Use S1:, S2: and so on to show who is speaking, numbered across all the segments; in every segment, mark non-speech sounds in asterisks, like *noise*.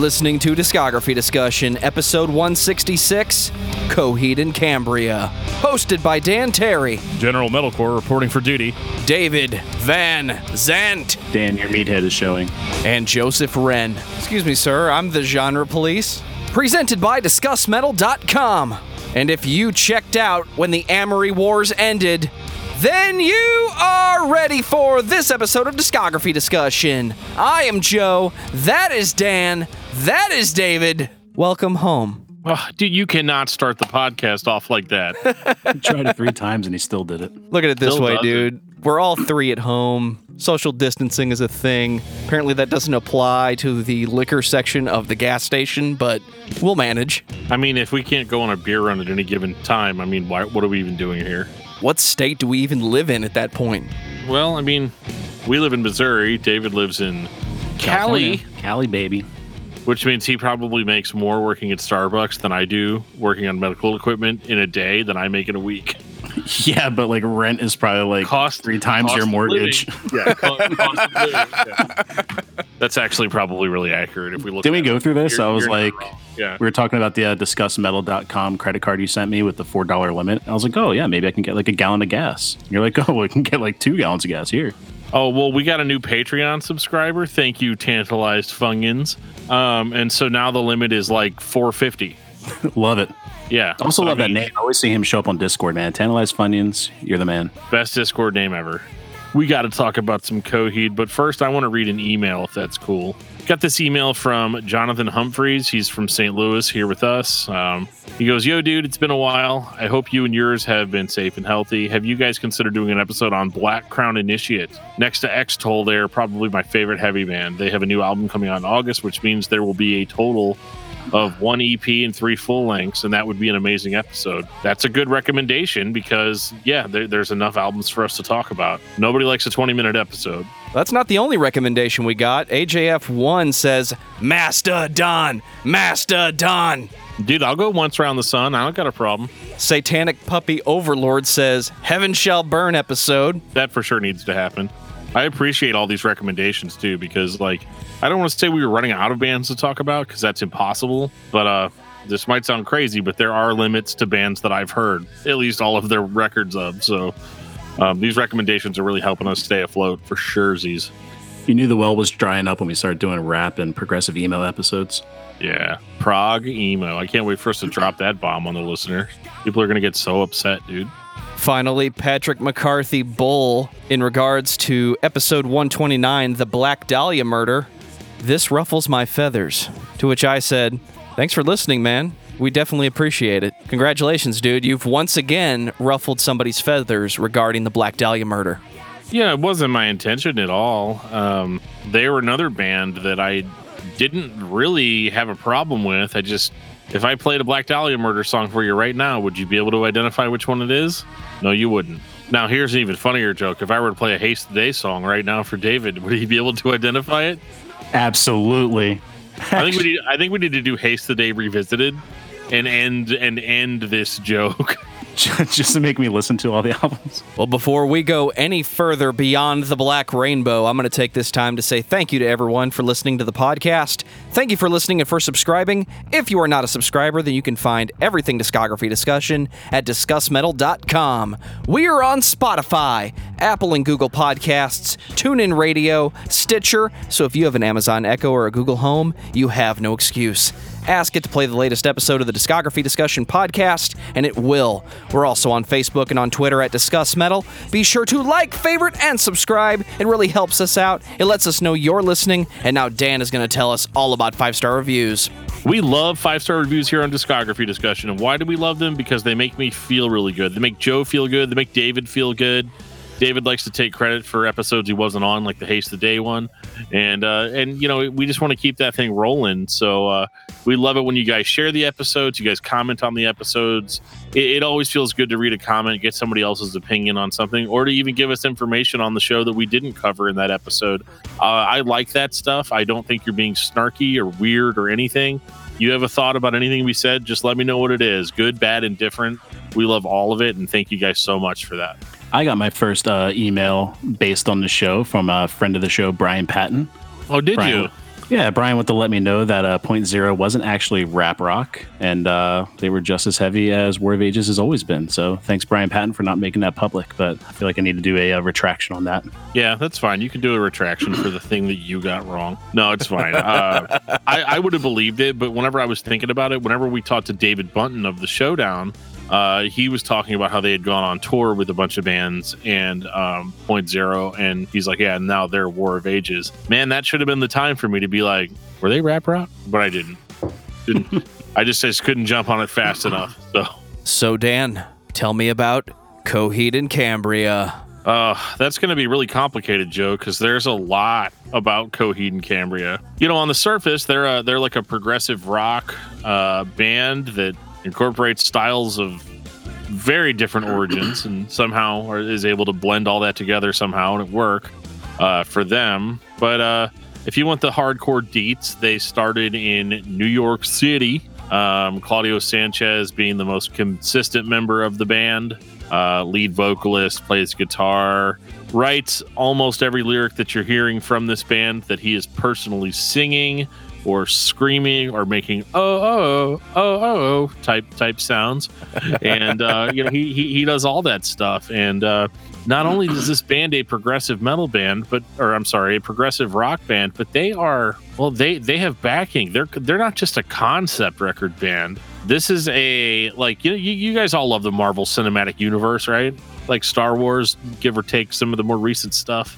S1: You're listening to Discography Discussion, episode 166 Coheed and Cambria. Hosted by Dan Terry,
S2: General Metalcore reporting for duty.
S1: David Van Zant,
S3: Dan, your meathead is showing.
S1: and Joseph Wren. Excuse me, sir, I'm the genre police. Presented by DiscussMetal.com. And if you checked out when the Amory Wars ended, then you are ready for this episode of Discography Discussion. I am Joe, that is Dan, that is David. Welcome home.
S2: Oh, dude, you cannot start the podcast off like that. *laughs*
S3: He tried it three times and he still did it.
S1: Look at it this
S2: Still
S1: way,
S2: does it.
S1: dude. We're all three at home. Social distancing is a thing. Apparently, that doesn't apply to the liquor section of the gas station, but we'll manage.
S2: I mean, if we can't go on a beer run at any given time, I mean, why, what are we even doing here?
S1: What state do we even live in at that point?
S2: Well, I mean, we live in Missouri. David lives in
S3: California. Cali, Cali, baby.
S2: Which means he probably makes more working at Starbucks than I do working on medical equipment in a day than I make in a week. *laughs*
S3: Yeah, but like rent is probably like
S2: Cost
S3: three times
S2: cost
S3: your mortgage. *laughs*
S2: Yeah, co- cost yeah. *laughs* That's actually probably really accurate if we look.
S3: Did we go
S2: it.
S3: through this?
S2: You're-
S3: I was like,
S2: yeah.
S3: we were talking about the uh, discussmetal.com credit card you sent me with the $4 limit. I was like, oh, yeah, maybe I can get like a gallon of gas. And you're like, oh, we can get like two gallons of gas here.
S2: Oh well, we got a new Patreon subscriber. Thank you, tantalized Funyuns. Um, and so now the limit is like 450.
S3: love it.
S2: Yeah.
S3: I also
S2: I
S3: love that name. I always see him show up on Discord, man. Tantalize Funyuns, you're the man.
S2: Best Discord name ever. We got to talk about some Coheed, but first I want to read an email if that's cool. Got this email from Jonathan Humphreys. He's from St. Louis here with us. Um, he goes, Yo, dude, it's been a while. I hope you and yours have been safe and healthy. Have you guys considered doing an episode on Black Crown Initiate? Next to Extol, they're probably my favorite heavy band. They have a new album coming out in August, which means there will be a total of one EP and three full lengths, and that would be an amazing episode. That's a good recommendation because, yeah, there, there's enough albums for us to talk about. Nobody likes a 20 minute episode.
S1: That's not the only recommendation we got. AJF1 says, Master Don, Master Mastodon.
S2: Dude, I'll go once around the sun. I don't got a problem.
S1: Satanic Puppy Overlord says, Heaven Shall Burn episode.
S2: That for sure needs to happen. I appreciate all these recommendations too because, like, I don't want to say we were running out of bands to talk about because that's impossible. But uh, this might sound crazy, but there are limits to bands that I've heard, at least all of their records of. So um, these recommendations are really helping us stay afloat for sure. Z's.
S3: You knew the well was drying up when we started doing rap and progressive emo episodes.
S2: Yeah, Prog emo. I can't wait for us to drop that bomb on the listener. People are gonna get so upset, dude.
S1: Finally, Patrick McCarthy Bull, in regards to episode 129, The Black Dahlia Murder, this ruffles my feathers. To which I said, Thanks for listening, man. We definitely appreciate it. Congratulations, dude. You've once again ruffled somebody's feathers regarding the Black Dahlia murder.
S2: Yeah, it wasn't my intention at all. Um, they were another band that I didn't really have a problem with. I just, if I played a Black Dahlia murder song for you right now, would you be able to identify which one it is? No, you wouldn't. Now, here's an even funnier joke. If I were to play a Haste the Day song right now for David, would he be able to identify it?
S3: Absolutely.
S2: I think we need. I think we need to do Haste the Day revisited, and end and end this joke. *laughs* *laughs*
S3: Just to make me listen to all the albums.
S1: Well, before we go any further beyond the Black Rainbow, I'm going to take this time to say thank you to everyone for listening to the podcast. Thank you for listening and for subscribing. If you are not a subscriber, then you can find everything discography discussion at discussmetal.com. We are on Spotify, Apple and Google Podcasts, TuneIn Radio, Stitcher. So if you have an Amazon Echo or a Google Home, you have no excuse. Ask it to play the latest episode of the Discography Discussion podcast, and it will. We're also on Facebook and on Twitter at Discuss Metal. Be sure to like, favorite, and subscribe. It really helps us out. It lets us know you're listening. And now Dan is going to tell us all about five star reviews.
S2: We love five star reviews here on Discography Discussion. And why do we love them? Because they make me feel really good. They make Joe feel good. They make David feel good. David likes to take credit for episodes he wasn't on, like the Haste the Day one, and uh, and you know we just want to keep that thing rolling. So uh, we love it when you guys share the episodes, you guys comment on the episodes. It, it always feels good to read a comment, get somebody else's opinion on something, or to even give us information on the show that we didn't cover in that episode. Uh, I like that stuff. I don't think you're being snarky or weird or anything. You have a thought about anything we said, just let me know what it is good, bad, and different. We love all of it, and thank you guys so much for that.
S3: I got my first uh, email based on the show from a friend of the show, Brian Patton.
S2: Oh, did
S3: Brian,
S2: you?
S3: Yeah, Brian wanted to let me know that uh, Point Zero wasn't actually rap rock, and uh, they were just as heavy as War of Ages has always been. So thanks, Brian Patton, for not making that public. But I feel like I need to do a, a retraction on that.
S2: Yeah, that's fine. You can do a retraction for the thing that you got wrong. No, it's fine. Uh, I, I would have believed it, but whenever I was thinking about it, whenever we talked to David Bunton of the Showdown, uh, he was talking about how they had gone on tour with a bunch of bands and um, Point Zero, and he's like, "Yeah, now they're War of Ages." Man, that should have been the time for me to be like, "Were they rap rock?" But I didn't. Didn't. *laughs* I just just couldn't jump on it fast enough. So,
S1: So, Dan, tell me about Coheed and Cambria.
S2: uh, that's going to be really complicated, Joe, because there's a lot about Coheed and Cambria. You know, on the surface, they're a, they're like a progressive rock uh, band that incorporates styles of very different origins and somehow is able to blend all that together somehow and it work uh, for them. But uh, if you want the hardcore deets, they started in New York City. Um, Claudio Sanchez being the most consistent member of the band, uh, lead vocalist, plays guitar, writes almost every lyric that you're hearing from this band that he is personally singing or screaming or making oh oh oh oh oh type type sounds. And uh, *laughs* you know he, he he does all that stuff. And uh, not only does this band a progressive metal band but or i'm sorry a progressive rock band but they are well they they have backing. They're they're not just a concept record band. This is a like you know you, you guys all love the marvel cinematic universe right? Like star wars give or take some of the more recent stuff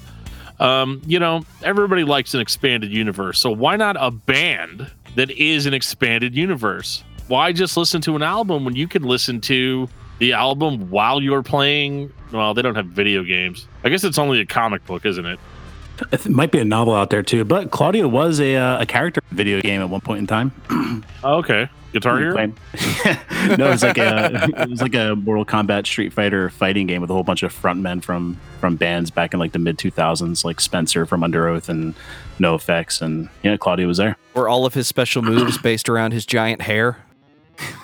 S2: um, you know, everybody likes an expanded universe. So why not a band that is an expanded universe? Why just listen to an album when you can listen to the album while you're playing? Well, they don't have video games. I guess it's only a comic book, isn't it?
S3: It might be a novel out there too, but Claudio was a, uh, a character video game at one point in time. *clears throat*
S2: Oh, okay. Guitar Hero?
S3: Playing- *laughs* no, it was like a it was like a Mortal Kombat Street Fighter fighting game with a whole bunch of frontmen from from bands back in like the mid two thousands, like Spencer from Underoath and No Effects, and yeah, Claudio was there.
S1: Were all of his special moves *clears throat* based around his giant hair?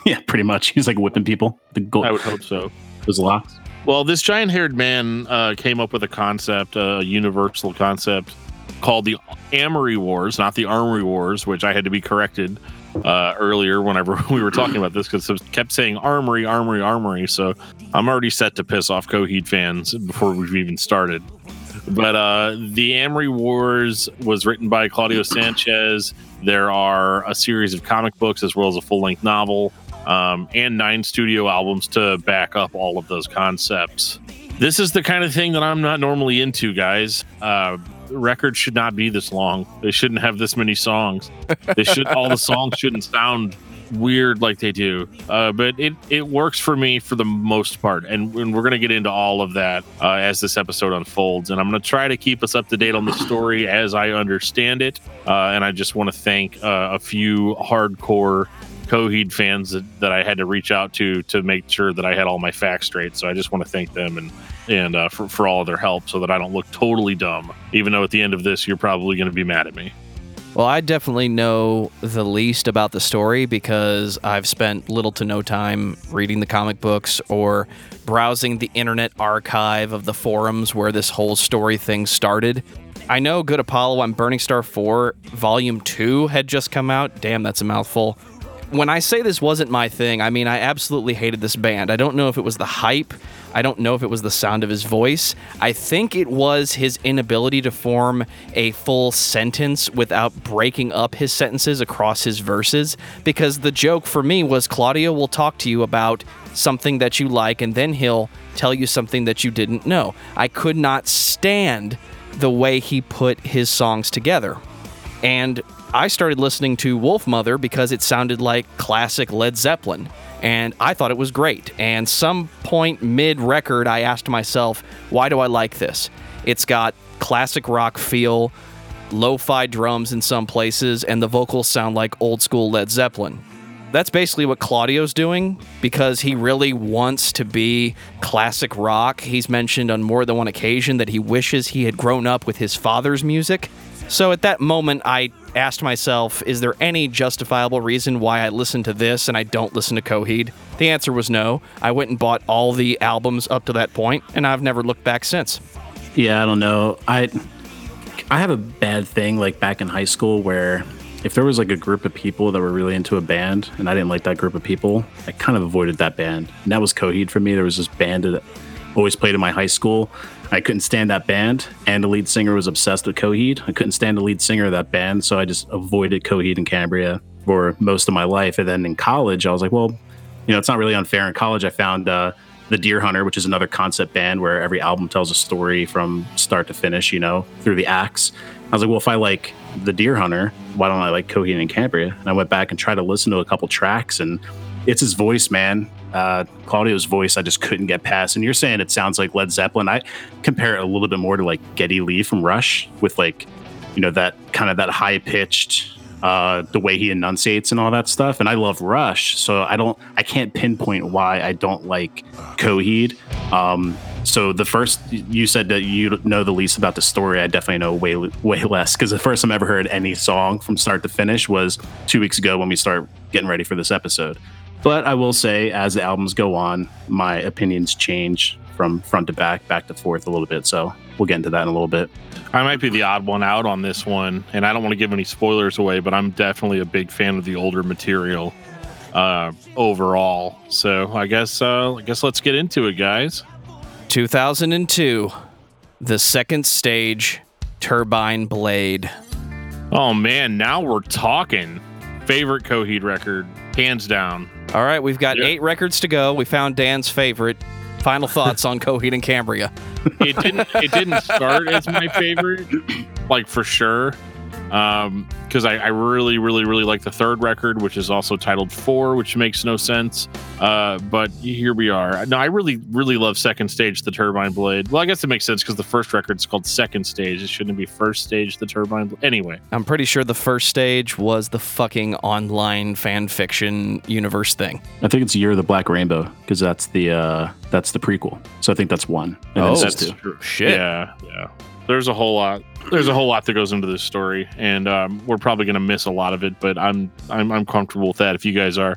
S3: Yeah, pretty much. He was like whipping people. The gold
S2: I would hope so.
S3: was locks.
S2: Well, this giant haired man uh, came up with a concept, a universal concept called the Amory Wars, not the Armory Wars, which I had to be corrected uh, earlier whenever *laughs* we were talking about this because it kept saying Armory, Armory, Armory. So I'm already set to piss off Coheed fans before we've even started. But uh, the Amory Wars was written by Claudio Sanchez. There are a series of comic books as well as a full length novel um, and nine studio albums to back up all of those concepts. This is the kind of thing that I'm not normally into, guys. Uh, records should not be this long. They shouldn't have this many songs. They should all the songs shouldn't sound weird like they do. Uh, but it it works for me for the most part, and, and we're gonna get into all of that uh, as this episode unfolds. And I'm gonna try to keep us up to date on the story as I understand it. Uh, and I just want to thank uh, a few hardcore Coheed fans that, that I had to reach out to to make sure that I had all my facts straight. So I just want to thank them and and uh, for for all of their help, so that I don't look totally dumb. Even though at the end of this, you're probably going to be mad at me.
S1: Well, I definitely know the least about the story because I've spent little to no time reading the comic books or browsing the internet archive of the forums where this whole story thing started. I know Good Apollo I'm Burning Star 4 Volume 2 had just come out. Damn, that's a mouthful. When I say this wasn't my thing, I mean I absolutely hated this band. I don't know if it was the hype. I don't know if it was the sound of his voice. I think it was his inability to form a full sentence without breaking up his sentences across his verses. Because the joke for me was Claudio will talk to you about something that you like and then he'll tell you something that you didn't know. I could not stand the way he put his songs together. And I started listening to Wolfmother because it sounded like classic Led Zeppelin. And I thought it was great. And some point mid record, I asked myself, why do I like this? It's got classic rock feel, lo fi drums in some places, and the vocals sound like old school Led Zeppelin. That's basically what Claudio's doing because he really wants to be classic rock. He's mentioned on more than one occasion that he wishes he had grown up with his father's music. So at that moment, I asked myself, is there any justifiable reason why I listen to this and I don't listen to Coheed? The answer was no. I went and bought all the albums up to that point, and I've never looked back since.
S3: Yeah, I don't know. I I have a bad thing like back in high school where if there was like a group of people that were really into a band and I didn't like that group of people, I kind of avoided that band. And that was Coheed for me. There was this band that always played in my high school. I couldn't stand that band, and the lead singer was obsessed with Coheed. I couldn't stand the lead singer of that band, so I just avoided Coheed and Cambria for most of my life. And then in college, I was like, well, you know, it's not really unfair. In college, I found uh, the Dear Hunter, which is another concept band where every album tells a story from start to finish, you know, through the acts. I was like, well, if I like the Dear Hunter, why don't I like Coheed and Cambria? And I went back and tried to listen to a couple tracks, and it's his voice, man. Uh, Claudio's voice, I just couldn't get past. And you're saying it sounds like Led Zeppelin. I compare it a little bit more to like Geddy Lee from Rush, with like, you know, that kind of that high pitched, uh, the way he enunciates and all that stuff. And I love Rush, so I don't, I can't pinpoint why I don't like Coheed. Um, so the first you said that you know the least about the story. I definitely know way way less because the first time I ever heard any song from start to finish was two weeks ago when we started getting ready for this episode. But I will say, as the albums go on, my opinions change from front to back, back to forth a little bit. So we'll get into that in a little bit.
S2: I might be the odd one out on this one, and I don't want to give any spoilers away, but I'm definitely a big fan of the older material uh, overall. So I guess uh, I guess let's get into it, guys.
S1: 2002, the second stage, Turbine Blade.
S2: Oh man, now we're talking. Favorite Coheed record, hands down.
S1: All right, we've got
S2: Yeah.
S1: eight records to go. We found Dan's favorite. Final thoughts on *laughs* Coheed and Cambria.
S2: It didn't it didn't start as my favorite, *clears throat* like for sure. Um, because I, I really, really, really like the third record, which is also titled Four, which makes no sense. Uh, but here we are. No, I really, really love Second Stage, the Turbine Blade. Well, I guess it makes sense because the first record's called Second Stage. It shouldn't be First Stage, the Turbine. Blade. Anyway,
S1: I'm pretty sure the first stage was the fucking online fan fiction universe thing.
S3: I think it's Year of the Black Rainbow because that's the uh, that's the prequel. So I think that's one. And then
S1: Oh.
S3: it's
S2: that's
S3: two.
S2: true.
S1: Shit.
S2: Yeah, yeah. There's a whole lot. There's a whole lot that goes into this story, and um, we're probably going to miss a lot of it. But I'm I'm I'm comfortable with that. If you guys are,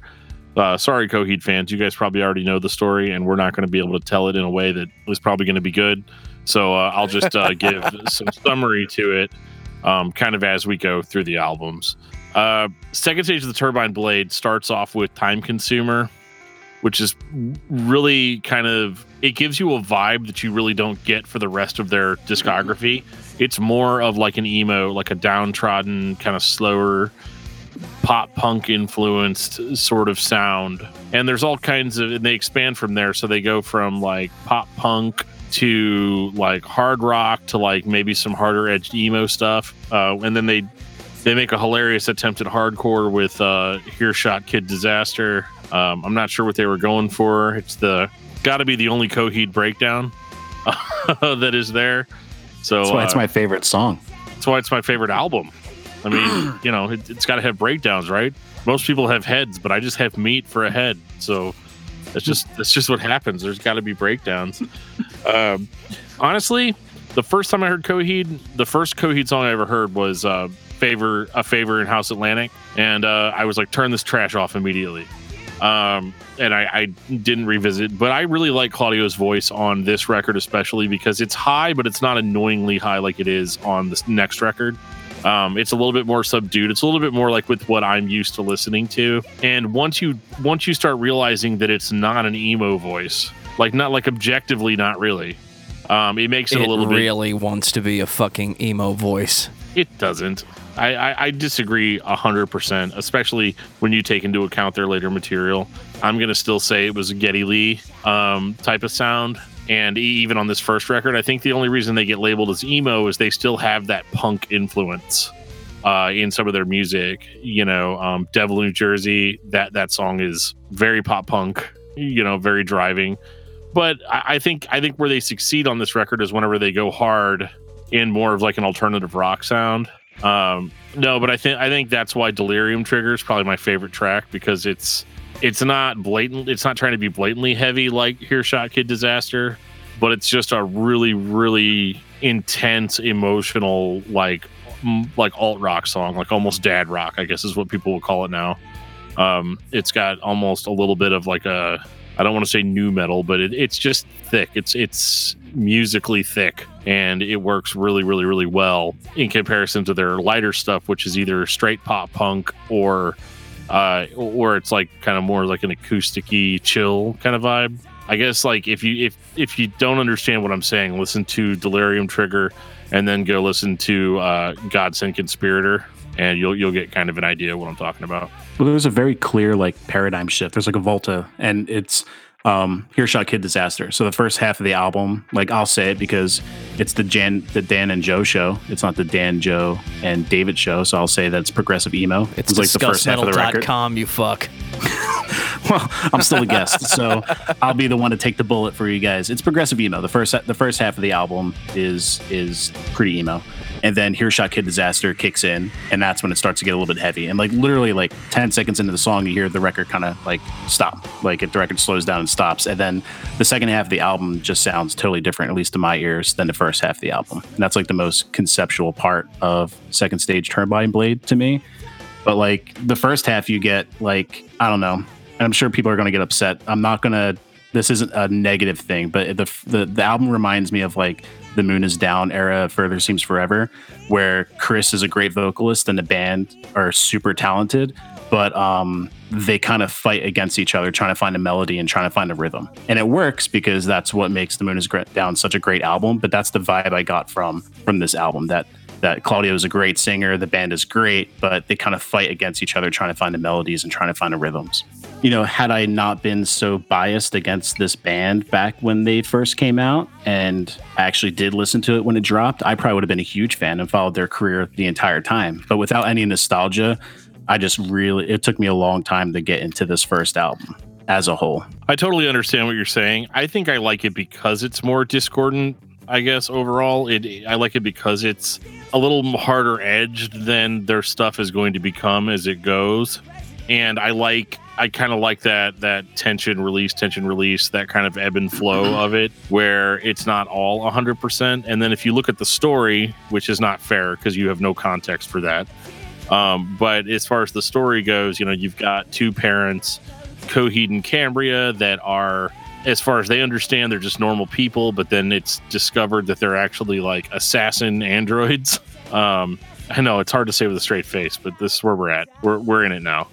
S2: uh, sorry, Coheed fans, you guys probably already know the story, and we're not going to be able to tell it in a way that is probably going to be good. So uh, I'll just uh, give *laughs* some summary to it, um, kind of as we go through the albums. Uh, second stage of the Turbine Blade starts off with Time Consumer, which is really kind of it gives you a vibe that you really don't get for the rest of their discography. It's more of like an emo, like a downtrodden, kind of slower pop punk influenced sort of sound. And there's all kinds of and they expand from there. So they go from like pop punk to like hard rock to like maybe some harder edged emo stuff. Uh, and then they they make a hilarious attempt at hardcore with uh Shot Kid Disaster. Um, I'm not sure what they were going for. It's the got to be the only Coheed breakdown *laughs* that is there. So
S3: That's why it's
S2: uh,
S3: my favorite song.
S2: that's why it's my favorite album. I mean, *clears throat* you know, it, it's got to have breakdowns, right? Most people have heads, but I just have meat for a head. So that's just that's just what happens. There's got to be breakdowns. *laughs* um, honestly, the first time I heard Coheed, the first Coheed song I ever heard was uh, "Favor a Favor in House Atlantic," and uh, I was like, "Turn this trash off immediately." Um, and I, I didn't revisit, but I really like Claudio's voice on this record, especially because it's high, but it's not annoyingly high like it is on this next record. Um, it's a little bit more subdued. It's a little bit more like with what I'm used to listening to. And once you once you start realizing that it's not an emo voice, like not like objectively, not really, um, it makes it,
S1: It
S2: a little bit.
S1: really wants to be a fucking emo voice.
S2: It doesn't. I, I, I disagree hundred percent, especially when you take into account their later material. I'm gonna still say it was a Geddy Lee um, type of sound, and even on this first record, I think the only reason they get labeled as emo is they still have that punk influence uh, in some of their music. You know, um, Devil New Jersey. That that song is very pop punk. You know, very driving. But I, I think I think where they succeed on this record is whenever they go hard in more of like an alternative rock sound. Um, no, but I think I think that's why Delirium Trigger is probably my favorite track because it's it's not blatant. It's not trying to be blatantly heavy like Hearshot Kid Disaster, but it's just a really really intense emotional like like alt rock song, like almost dad rock, I guess is what people will call it now. Um, it's got almost a little bit of like a I don't want to say nu metal, but it, it's just thick. It's it's musically thick, and it works really, really, really well in comparison to their lighter stuff, which is either straight pop punk or uh, or it's like kind of more like an acousticy, chill kind of vibe. I guess like if you if if you don't understand what I'm saying, listen to Delirium Trigger, and then go listen to uh, Godsend Conspirator, and you'll you'll get kind of an idea of what I'm talking about.
S3: Well, there's a very clear like paradigm shift. There's like a Volta, and it's um Hearshot Kid Disaster. So the first half of the album, like I'll say it because it's the Jan the Dan and Joe show. It's not the Dan, Joe, and David show. So I'll say that's progressive emo.
S1: It's, like the first half of the record. Com, you fuck. *laughs*
S3: well, I'm still a guest, so I'll be the one to take the bullet for you guys. It's progressive emo. The first the first half of the album is is pretty emo and then Hearshot Kid Disaster kicks in, and that's when it starts to get a little bit heavy. And like literally, like ten seconds into the song, you hear the record kind of like stop, like it, the record slows down and stops, and then the second half of the album just sounds totally different, at least to my ears, than the first half of the album. And that's like the most conceptual part of Second Stage Turbine Blade to me. But like the first half, you get like I don't know, and I'm sure people are going to get upset. I'm not to this isn't a negative thing, but the, the the album reminds me of like the Moon is Down era Further Seems Forever, where Chris is a great vocalist and the band are super talented, but um, they kind of fight against each other, trying to find a melody and trying to find a rhythm. And it works because that's what makes The Moon is Down such a great album. But that's the vibe I got from from this album. That that Claudio is a great singer, the band is great, but they kind of fight against each other, trying to find the melodies and trying to find the rhythms. You know, had I not been so biased against this band back when they first came out, and I actually did listen to it when it dropped, I probably would have been a huge fan and followed their career the entire time. But without any nostalgia, I just really, it took me a long time to get into this first album as a whole.
S2: I totally understand what you're saying. I think I like it because it's more discordant I guess overall, it I like it because it's a little harder edged than their stuff is going to become as it goes, and I like I kind of like that that tension release, tension release, that kind of ebb and flow *clears throat* of it, where it's not all 100%. And then if you look at the story, which is not fair because you have no context for that. Um, but as far as the story goes, you know, you've got two parents, Coheed and Cambria, that are as far as they understand, they're just normal people, but then it's discovered that they're actually like assassin androids. *laughs* Um, I know it's hard to say with a straight face, but this is where we're at. We're, we're in it now.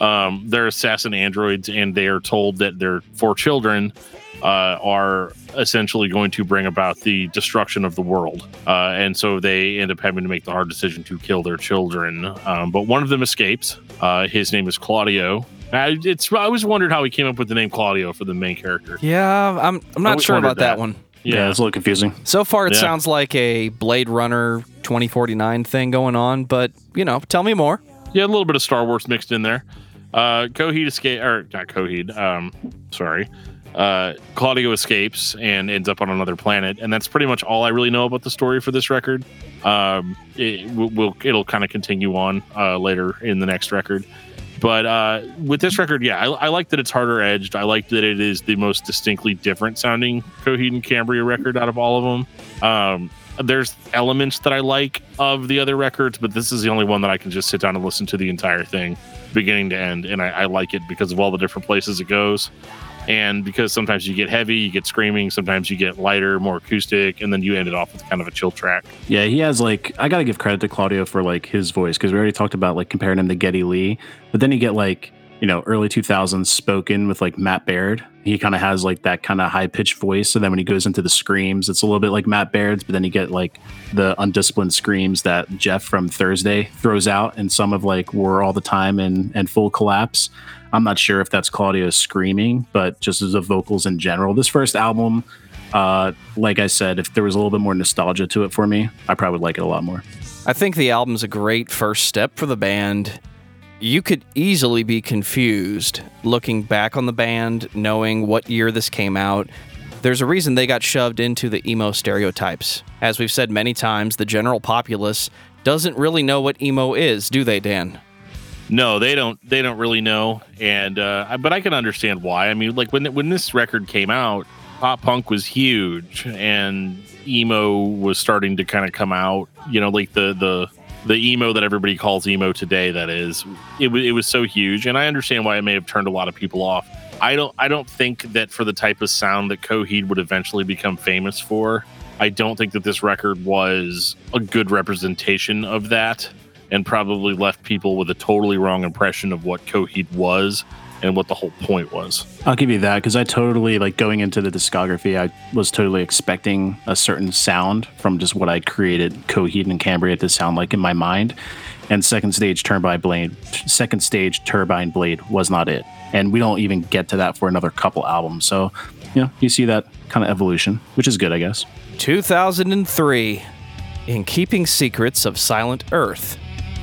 S2: Um, they're assassin androids, and they are told that their four children uh, are essentially going to bring about the destruction of the world. Uh, and so they end up having to make the hard decision to kill their children. Um, but one of them escapes. Uh, his name is Claudio. I, it's I always wondered how he came up with the name Claudio for the main character.
S1: Yeah, I'm I'm not sure about that. that. one.
S3: Yeah. yeah, it's a little confusing.
S1: So far, it yeah. sounds like a Blade Runner 2049 thing going on, but you know, tell me more.
S2: Yeah, a little bit of Star Wars mixed in there. Uh, Coheed escape or not Coheed. Um, sorry. Uh, Claudio escapes and ends up on another planet, and that's pretty much all I really know about the story for this record. Um, it will it'll kind of continue on uh, later in the next record. But uh, with this record, yeah, I, I, like that it's harder edged. I like that it is the most distinctly different sounding Coheed and Cambria record out of all of them. Um, there's elements that I like of the other records, but this is the only one that I can just sit down and listen to the entire thing, beginning to end, and I, I like it because of all the different places it goes and because sometimes you get heavy, you get screaming, sometimes you get lighter, more acoustic, and then you end it off with kind of a chill track.
S3: Yeah, he has like I gotta give credit to Claudio for like his voice because we already talked about like comparing him to Geddy Lee, but then you get like you know early 2000s spoken with like Matt Baird. He kind of has like that kind of high pitched voice. So then when he goes into the screams, it's a little bit like Matt Baird's, but then you get like the undisciplined screams that Jeff from Thursday throws out, and some of like War All the Time and and Full Collapse. I'm not sure if that's Claudio screaming, but just as the vocals in general. This first album, uh, like I said, if there was a little bit more nostalgia to it for me, I probably would like it a lot more.
S1: I think the album's a great first step for the band. You could easily be confused looking back on the band, knowing what year this came out. There's a reason they got shoved into the emo stereotypes. As we've said many times, the general populace doesn't really know what emo is, do they, Dan?
S2: No, they don't. They don't really know, and uh, but I can understand why. I mean, like when when this record came out, pop punk was huge, and emo was starting to kind of come out. You know, like the the the emo that everybody calls emo today. That is, it was it was so huge, and I understand why it may have turned a lot of people off. I don't I don't think that for the type of sound that Coheed would eventually become famous for, I don't think that this record was a good representation of that and probably left people with a totally wrong impression of what Coheed was and what the whole point was.
S3: I'll give you that because I totally like going into the discography. I was totally expecting a certain sound from just what I created Coheed and Cambria to sound like in my mind. And second stage turbine blade, second stage turbine blade was not it. And we don't even get to that for another couple albums. So, you know, you see that kind of evolution, which is good, I guess.
S1: 2003, In Keeping Secrets of Silent Earth.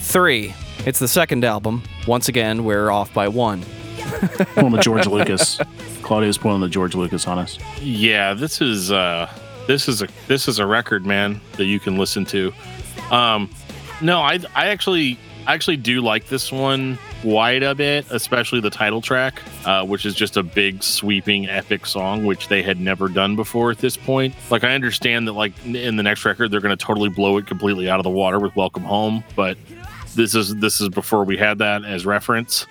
S1: Three. It's the second album. Once again, we're off by one. *laughs*
S3: Pulling the George Lucas. Claudio's pulling the George Lucas on us.
S2: Yeah, this is uh this is a this is a record, man, that you can listen to. Um no, I I actually I actually do like this one quite a bit, especially the title track, uh, which is just a big sweeping epic song, which they had never done before at this point. Like I understand that like in the next record they're going to totally blow it completely out of the water with Welcome Home, but this is this is before we had that as reference.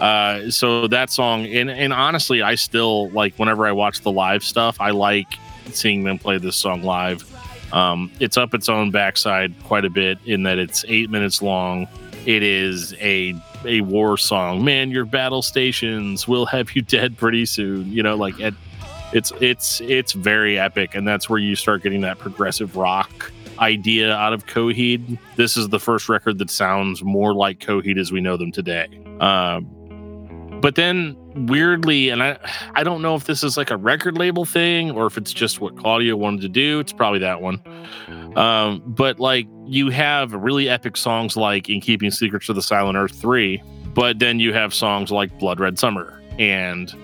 S2: Uh, so that song, and and honestly, I still like whenever I watch the live stuff, I like seeing them play this song live. Um, it's up its own backside quite a bit in that it's eight minutes long. It is a a war song. Man, your battle stations will have you dead pretty soon. You know, like it, it's it's it's very epic, and that's where you start getting that progressive rock idea out of Coheed. This is the first record that sounds more like Coheed as we know them today. Um, but then weirdly, and I I don't know if this is like a record label thing or if it's just what Claudio wanted to do. It's probably that one. Um, but like you have really epic songs like In Keeping Secrets of the Silent Earth 3, but then you have songs like Blood Red Summer and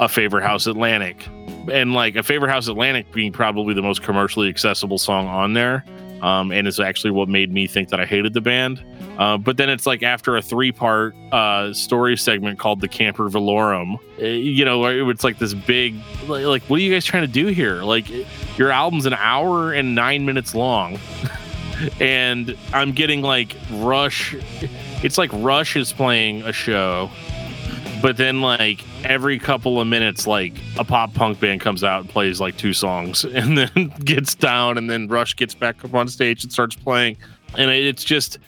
S2: A Favor House Atlantic. And like A Favor House Atlantic being probably the most commercially accessible song on there. Um, and it's actually what made me think that I hated the band. Uh, but then it's like after a three part uh, story segment called the Camper Velourium, uh, you know, it's like this big, like, like, what are you guys trying to do here? Like, your album's an hour and nine minutes long. *laughs* and I'm getting like Rush. It's like Rush is playing a show, but then like every couple of minutes, like a pop punk band comes out and plays like two songs *laughs* and then gets down, and then Rush gets back up on stage and starts playing. And it's just,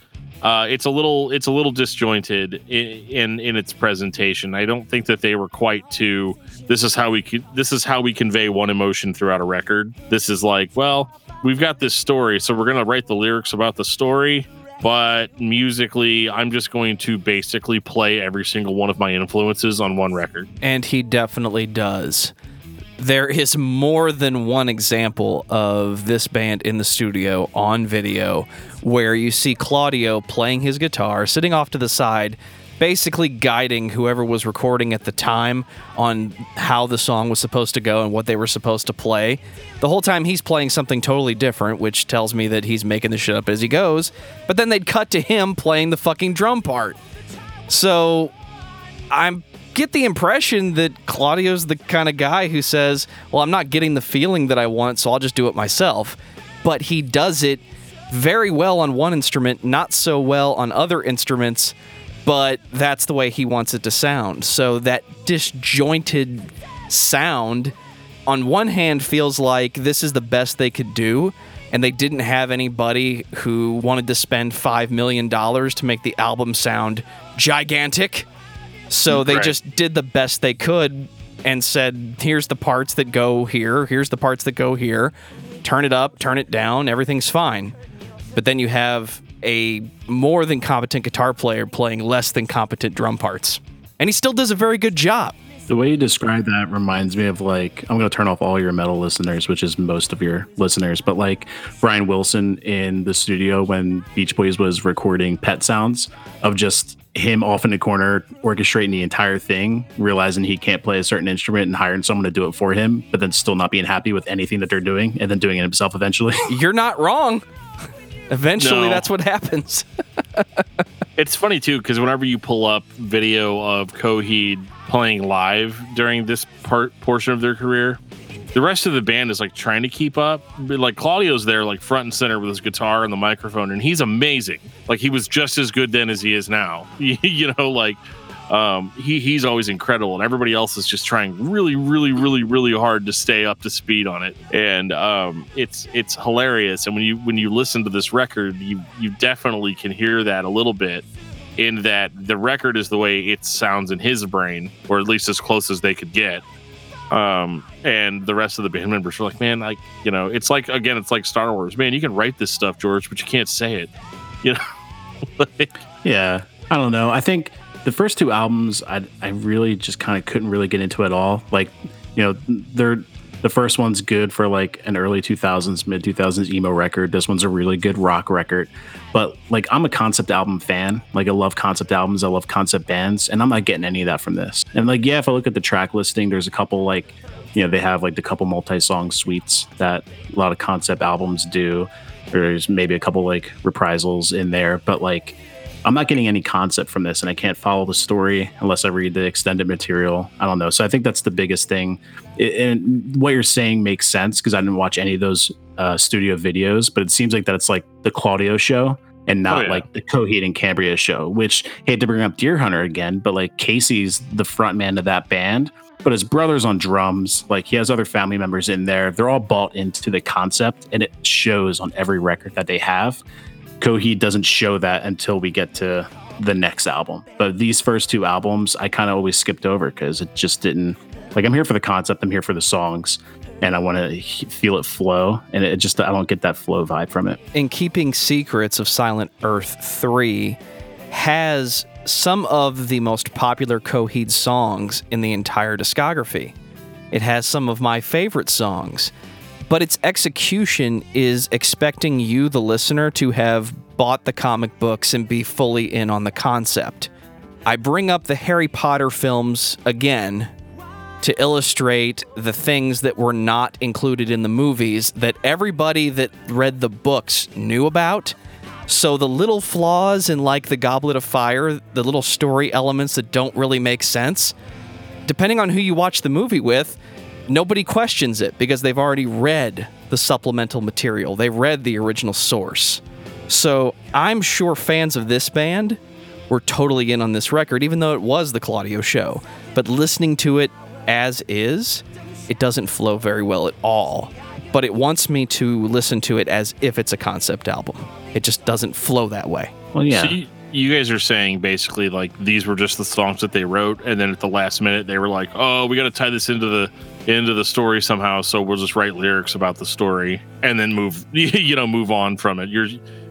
S2: uh, it's a little it's a little disjointed in, in, in its presentation. I don't think that they were quite to this is how we this is how we convey one emotion throughout a record. This is like, well, we've got this story, so we're gonna write the lyrics about the story, but musically, I'm just going to basically play every single one of my influences on one record.
S1: And he definitely does. There is more than one example of this band in the studio on video where you see Claudio playing his guitar, sitting off to the side, basically guiding whoever was recording at the time on how the song was supposed to go and what they were supposed to play. The whole time he's playing something totally different, which tells me that he's making the shit up as he goes. But then they'd cut to him playing the fucking drum part. So I'm get the impression that Claudio's the kind of guy who says, Well, I'm not getting the feeling that I want, so I'll just do it myself. But he does it very well on one instrument, not so well on other instruments, but that's the way he wants it to sound. So that disjointed sound, on one hand, feels like this is the best they could do. And they didn't have anybody who wanted to spend $5 million to make the album sound gigantic. So they
S2: Right.
S1: just did the best they could and said, here's the parts that go here, here's the parts that go here. Turn it up, turn it down, everything's fine. But then you have a more than competent guitar player playing less than competent drum parts. And he still does a very good job.
S3: The way you describe that reminds me of like I'm going to turn off all your metal listeners, which is most of your listeners, but like Brian Wilson in the studio when Beach Boys was recording Pet Sounds of just him off in the corner orchestrating the entire thing, realizing he can't play a certain instrument and hiring someone to do it for him, but then still not being happy with anything that they're doing and then doing it himself eventually. *laughs*
S1: You're not wrong. Eventually,
S2: No.
S1: that's what happens. *laughs*
S2: It's funny too because whenever you pull up video of Coheed playing live during this part portion of their career, the rest of the band is like trying to keep up. Like Claudio's there, like front and center with his guitar and the microphone, and he's amazing. Like he was just as good then as he is now. *laughs* you know, like, um, he he's always incredible, and everybody else is just trying really, really, really, really hard to stay up to speed on it, and um, it's it's hilarious. And when you when you listen to this record, you you definitely can hear that a little bit in that the record is the way it sounds in his brain, or at least as close as they could get. Um, and the rest of the band members are like, man, like you know, it's like again, it's like Star Wars, man. You can write this stuff, George, but you can't say it, *laughs* you know. *laughs* like,
S3: Yeah, I don't know. I think the first two albums, I I really just kind of couldn't really get into at all. Like, you know, they're the first one's good for like an early 2000s, mid 2000s emo record. This one's a really good rock record. But like, I'm a concept album fan. Like, I love concept albums. I love concept bands, and I'm not getting any of that from this. And like, yeah, if I look at the track listing, there's a couple like, you know, they have like the couple multi-song suites that a lot of concept albums do. There's maybe a couple like reprisals in there, but like I'm not getting any concept from this, and I can't follow the story unless I read the extended material. I don't know. So I think that's the biggest thing. It, and what you're saying makes sense because I didn't watch any of those uh, studio videos, but it seems like that it's like the Claudio show and not
S2: Oh, yeah.
S3: like the Coheed and Cambria show. Which hate to bring up Dear Hunter again, but like Casey's the front man of that band. But his brother's on drums. Like he has other family members in there. They're all bought into the concept, and it shows on every record that they have. Coheed doesn't show that until we get to the next album. But these first two albums, I kind of always skipped over because it just didn't. Like I'm here for the concept, I'm here for the songs, and I want to feel it flow. And it just I don't get that flow vibe from it.
S1: in keeping secrets of Silent Earth 3 has some of the most popular Coheed songs in the entire discography. It has some of my favorite songs, but its execution is expecting you, the listener, to have bought the comic books and be fully in on the concept. I bring up the Harry Potter films again to illustrate the things that were not included in the movies that everybody that read the books knew about. So the little flaws in like the Goblet of Fire, the little story elements that don't really make sense, depending on who you watch the movie with, nobody questions it because they've already read the supplemental material. They read the original source. So I'm sure fans of this band were totally in on this record, even though it was the Claudio show. But listening to it as is, it doesn't flow very well at all. But it wants me to listen to it as if it's a concept album. It just doesn't flow that way.
S3: Well, yeah.
S2: So you, you guys are saying basically like these were just the songs that they wrote, and then at the last minute they were like, "Oh, we got to tie this into the into the story somehow, so we'll just write lyrics about the story and then move *laughs* you know move on from it." You're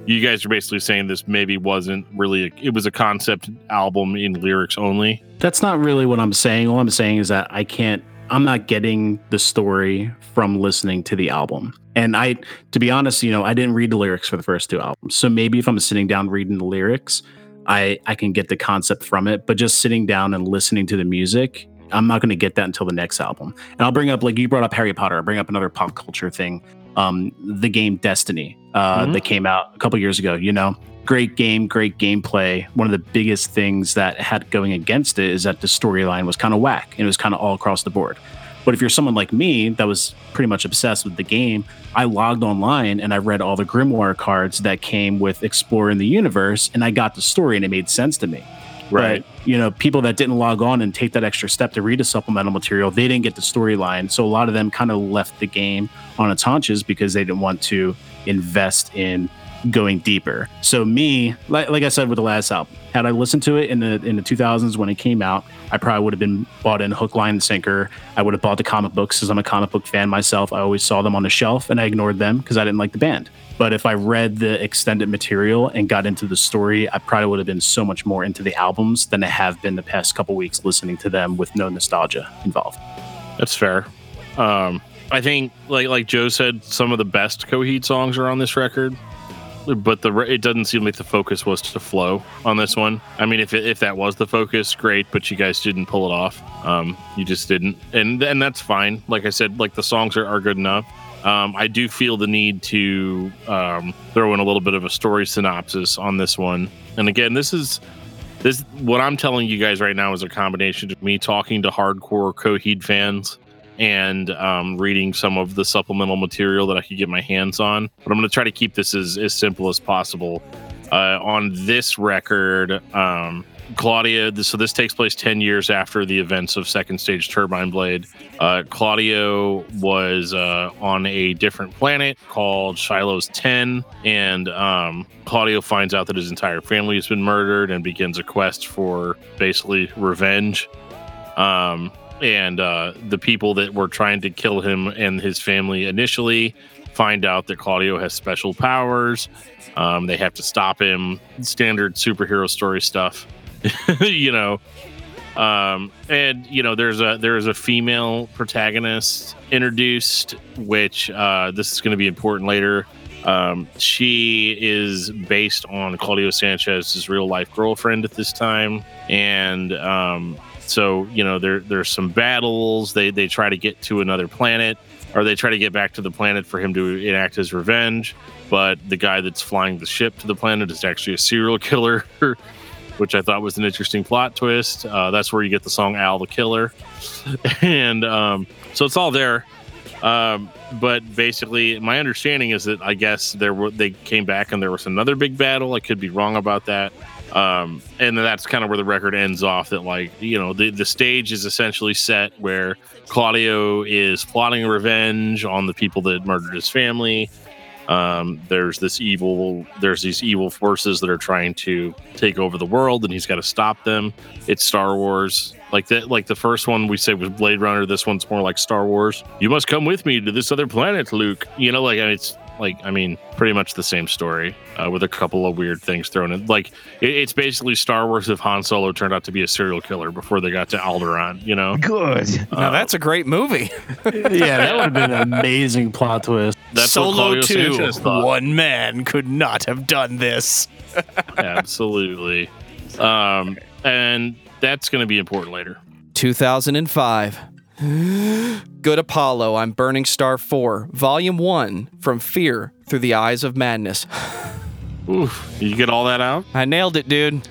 S2: you guys are basically saying this maybe wasn't really a, it was a concept album in lyrics only.
S3: That's not really what I'm saying. All I'm saying is that I can't I'm not getting the story from listening to the album. And I to be honest, you know, I didn't read the lyrics for the first two albums. So maybe if I'm sitting down reading the lyrics, I I can get the concept from it, but just sitting down and listening to the music, I'm not going to get that until the next album. And I'll bring up like you brought up Harry Potter, I'll bring up another pop culture thing. Um the game Destiny uh
S2: Mhm.
S3: that came out a couple years ago, you know great game, great gameplay. One of the biggest things that had going against it is that the storyline was kind of whack and it was kind of all across the board. But if you're someone like me that was pretty much obsessed with the game, I logged online and I read all the Grimoire cards that came with exploring the universe and I got the story and it made sense to me. But, you know, people that didn't log on and take that extra step to read a supplemental material, they didn't get the storyline. So a lot of them kind of left the game on its haunches because they didn't want to invest in going deeper. So me, like, like I said with the last album, had I listened to it in the in the 2000s when it came out, I probably would have been bought in hook, line, and sinker. I would have bought the comic books because I'm a comic book fan myself. I always saw them on the shelf and I ignored them because I didn't like the band. But if I read the extended material and got into the story, I probably would have been so much more into the albums than I have been the past couple weeks listening to them with no nostalgia involved.
S2: That's fair. Um, I think, like like Joe said, some of the best Coheed songs are on this record, but the it doesn't seem like the focus was to flow on this one. I mean, if it, if that was the focus, great, but you guys didn't pull it off. Um, you just didn't, and and that's fine. Like I said, like the songs are, are good enough. Um, I do feel the need to um, throw in a little bit of a story synopsis on this one. And again, this is this what I'm telling you guys right now is a combination of me talking to hardcore Coheed fans and um, reading some of the supplemental material that I could get my hands on. But I'm going to try to keep this as, as simple as possible. Uh, on this record, um, Claudio, so this takes place 10 years after the events of Second Stage Turbine Blade. Uh, Claudio was uh, on a different planet called Shiloh's 10, and um, Claudio finds out that his entire family has been murdered and begins a quest for basically revenge. Um, and uh, the people that were trying to kill him and his family initially find out that Claudio has special powers. Um, they have to stop him. Standard superhero story stuff, *laughs* you know. Um, and you know, there's a there's a female protagonist introduced, which uh, this is going to be important later. Um, she is based on Claudio Sanchez's real life girlfriend at this time, and um, so you know there there's some battles. They they try to get to another planet, or they try to get back to the planet for him to enact his revenge. But the guy that's flying the ship to the planet is actually a serial *laughs* killer, which I thought was an interesting plot twist. Uh, that's where you get the song "Al the Killer," *laughs* and um, so it's all there. Um, but basically, my understanding is that I guess there were they came back and there was another big battle. I could be wrong about that. Um, and that's kind of where the record ends off. That like you know the the stage is essentially set where Claudio is plotting revenge on the people that murdered his family. Um, there's this evil, there's these evil forces that are trying to take over the world, and he's got to stop them. It's Star Wars, like that. Like the first one we say was Blade Runner. This one's more like Star Wars. You must come with me to this other planet, Luke. You know, like it's like I mean, pretty much the same story uh, with a couple of weird things thrown in. Like it, it's basically Star Wars if Han Solo turned out to be a serial killer before they got to Alderaan. You know,
S4: Good.
S1: now that's a great movie. *laughs*
S3: yeah, that would have been an amazing plot twist.
S2: that's
S1: Solo
S2: Claudio
S1: 2. One man could not have done this. *laughs*
S2: Absolutely. Um, and that's going to be important later.
S1: 2005. *gasps* Good Apollo, I'm Burning Star 4, Volume 1 From Fear Through the Eyes of Madness. *sighs*
S2: Oof. You get all that out?
S1: I nailed it, dude.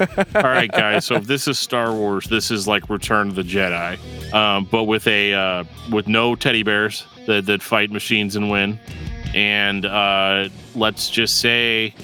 S1: *laughs*
S2: All right, guys. So if this is Star Wars, this is like Return of the Jedi, um, but with a uh, with no teddy bears that, that fight machines and win. And uh, let's just say,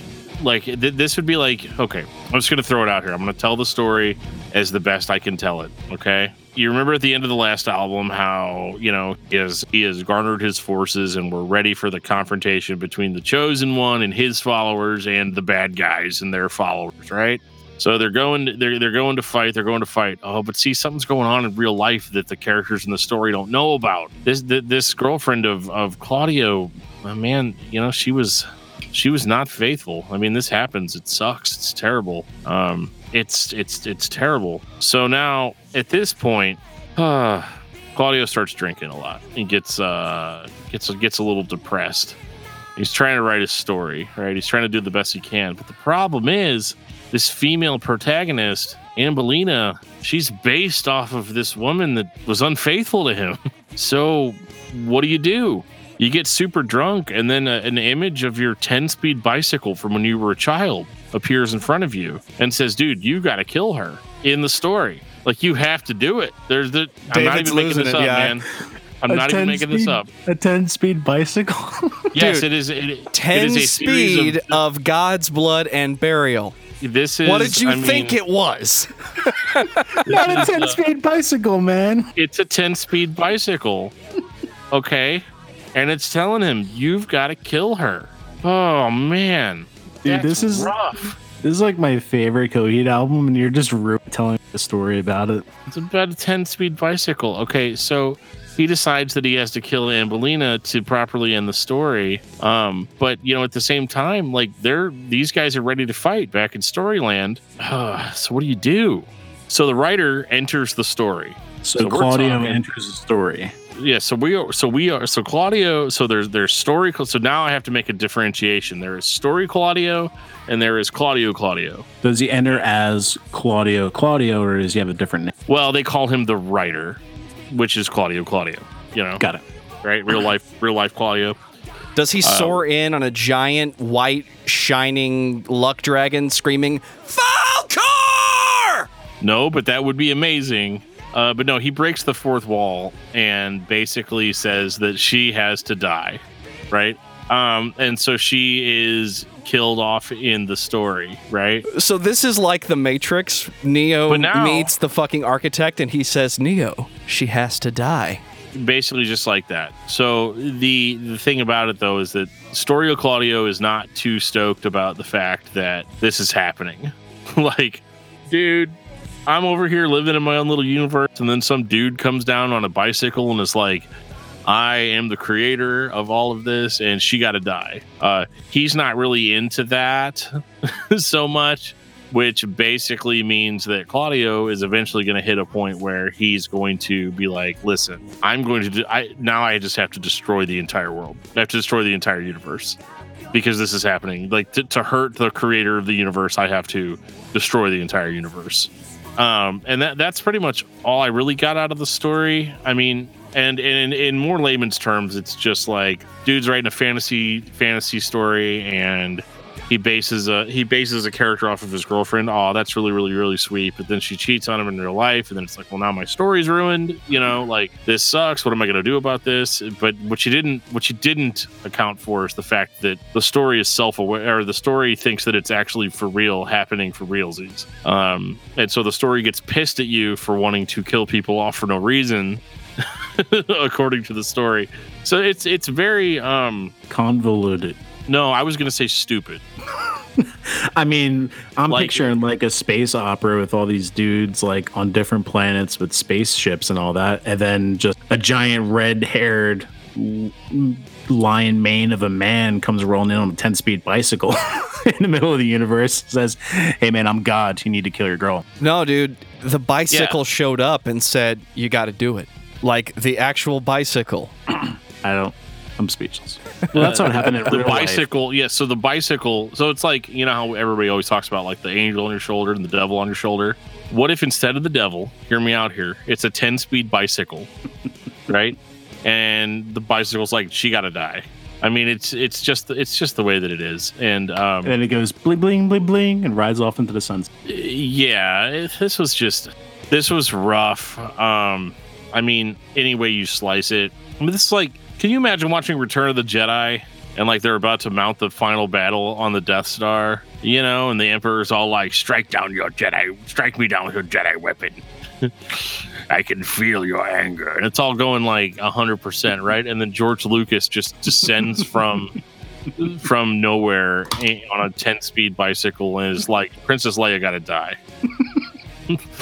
S2: like th- this would be like, okay, I'm just gonna throw it out here. I'm gonna tell the story as the best I can tell it. Okay. You remember at the end of the last album how you know he has he has garnered his forces and we're ready for the confrontation between the chosen one and his followers and the bad guys and their followers, right? So they're going they're they're going to fight, they're going to fight. Oh, but see something's going on in real life that the characters in the story don't know about. This this girlfriend of of Claudio, uh, man, you know, she was she was not faithful. I mean, this happens. It sucks. It's terrible. Um it's it's it's terrible. So now at this point, uh Claudio starts drinking a lot. He gets uh gets gets a little depressed. He's trying to write his story, right? He's trying to do the best he can. But the problem is this female protagonist, Ambellina, she's based off of this woman that was unfaithful to him. *laughs* So what do you do? You get super drunk, and then a, an image of your 10 speed bicycle from when you were a child appears in front of you and says, Dude, you got to kill her in the story. Like, you have to do it. There's the. I'm not even making
S1: losing
S2: this
S1: it,
S2: up,
S1: yeah.
S2: man. I'm not even making this up.
S3: A 10 speed bicycle. *laughs*
S2: Yes,
S1: Dude,
S2: it is. It, it
S1: 10
S2: is a
S1: speed
S2: Of,
S1: of, God's blood and burial.
S2: this is.
S1: What did you
S2: I mean,
S1: think it was? *laughs*
S3: Not a uh, 10 speed bicycle, man.
S2: It's a 10 speed bicycle. Okay. And it's telling him, you've got to kill her. Oh, man.
S3: Dude, this is
S2: rough.
S3: this is like my favorite Coheed album, and you're just ru- telling the story about it.
S2: It's about a 10 speed bicycle. Okay. So he decides that he has to kill Ambellina to properly end the story. Um, but, you know, at the same time, like, they're, these guys are ready to fight back in Storyland. Uh, so what do you do? So the writer enters the story.
S3: So,
S2: So
S3: Claudio enters the story.
S2: Yeah so we are so we are so claudio so there's there's story so now i have to make a differentiation there is story claudio and there is claudio claudio
S3: Does he enter as Claudio Claudio, or does he have a different name?
S2: well they call him the writer which is claudio claudio you know
S3: Got it.
S2: right real life real life claudio
S1: Does he um, soar in on a giant, white, shining luck dragon screaming, Falkor?
S2: no but that would be amazing uh, but no he breaks the fourth wall and basically says that she has to die right um, and so she is killed off in the story, right?
S1: So this is like the Matrix. Neo
S2: now-
S1: meets the fucking architect, and he says, "Neo, she has to die."
S2: basically just like that. So the the thing about it though is that Storio Claudio is not too stoked about the fact that this is happening. *laughs* like, dude, I'm over here living in my own little universe, and then some dude comes down on a bicycle and is like, I am the creator of all of this, and she got to die. Uh, he's not really into that *laughs* so much, which basically means that Claudio is eventually going to hit a point where he's going to be like, "Listen, I'm going to do. I now I just have to destroy the entire world. I have to destroy the entire universe." Because this is happening, like to, to hurt the creator of the universe, I have to destroy the entire universe. Um, and that that's pretty much all I really got out of the story. I mean, and, and in, in more layman's terms, it's just like dude's writing a fantasy fantasy story, and he bases a he bases a character off of his girlfriend. Oh, that's really really really sweet. But then she cheats on him in real life, and then it's like, well, now my story's ruined. You know, like this sucks. What am I going to do about this? But what you didn't what you didn't account for is the fact that the story is self aware, or the story thinks that it's actually for real, happening for realsies. Um, and so the story gets pissed at you for wanting to kill people off for no reason. *laughs* according to the story so it's it's very um
S3: Convoluted.
S2: No i was gonna say stupid *laughs*
S3: I mean, I'm
S2: Like-
S3: picturing like a space opera with all these dudes like on different planets with spaceships and all that, and then just a giant red-haired lion mane of a man comes rolling in on a 10-speed bicycle *laughs* in the middle of the universe. Says, "Hey man, I'm God. You need to kill your girl."
S1: No, dude, the bicycle showed up and said, "You got to do it." Like the actual bicycle. *clears throat*
S3: I don't. I'm speechless. *laughs* Well, that's what happened in
S2: the
S3: real life.
S2: bicycle yeah so the bicycle so it's like you know how everybody always talks about like the angel on your shoulder and the devil on your shoulder? What if instead of the devil hear me out here it's a 10 speed bicycle *laughs* right? And the bicycle's like she gotta die. I mean it's it's just it's just the way that it is. And um
S3: And then it goes bling bling bling bling and rides off into the sunset.
S2: yeah it- this was just this was rough. Um i mean any way you slice it I mean, this is like can you imagine watching return of the jedi and like they're about to mount the final battle on the death star you know and the emperor's all like strike down your jedi strike me down with your jedi weapon. *laughs* I can feel your anger. And it's all going like 100% right? And then george lucas just descends from *laughs* from nowhere eh, on a 10 speed bicycle and is like princess leia gotta die *laughs*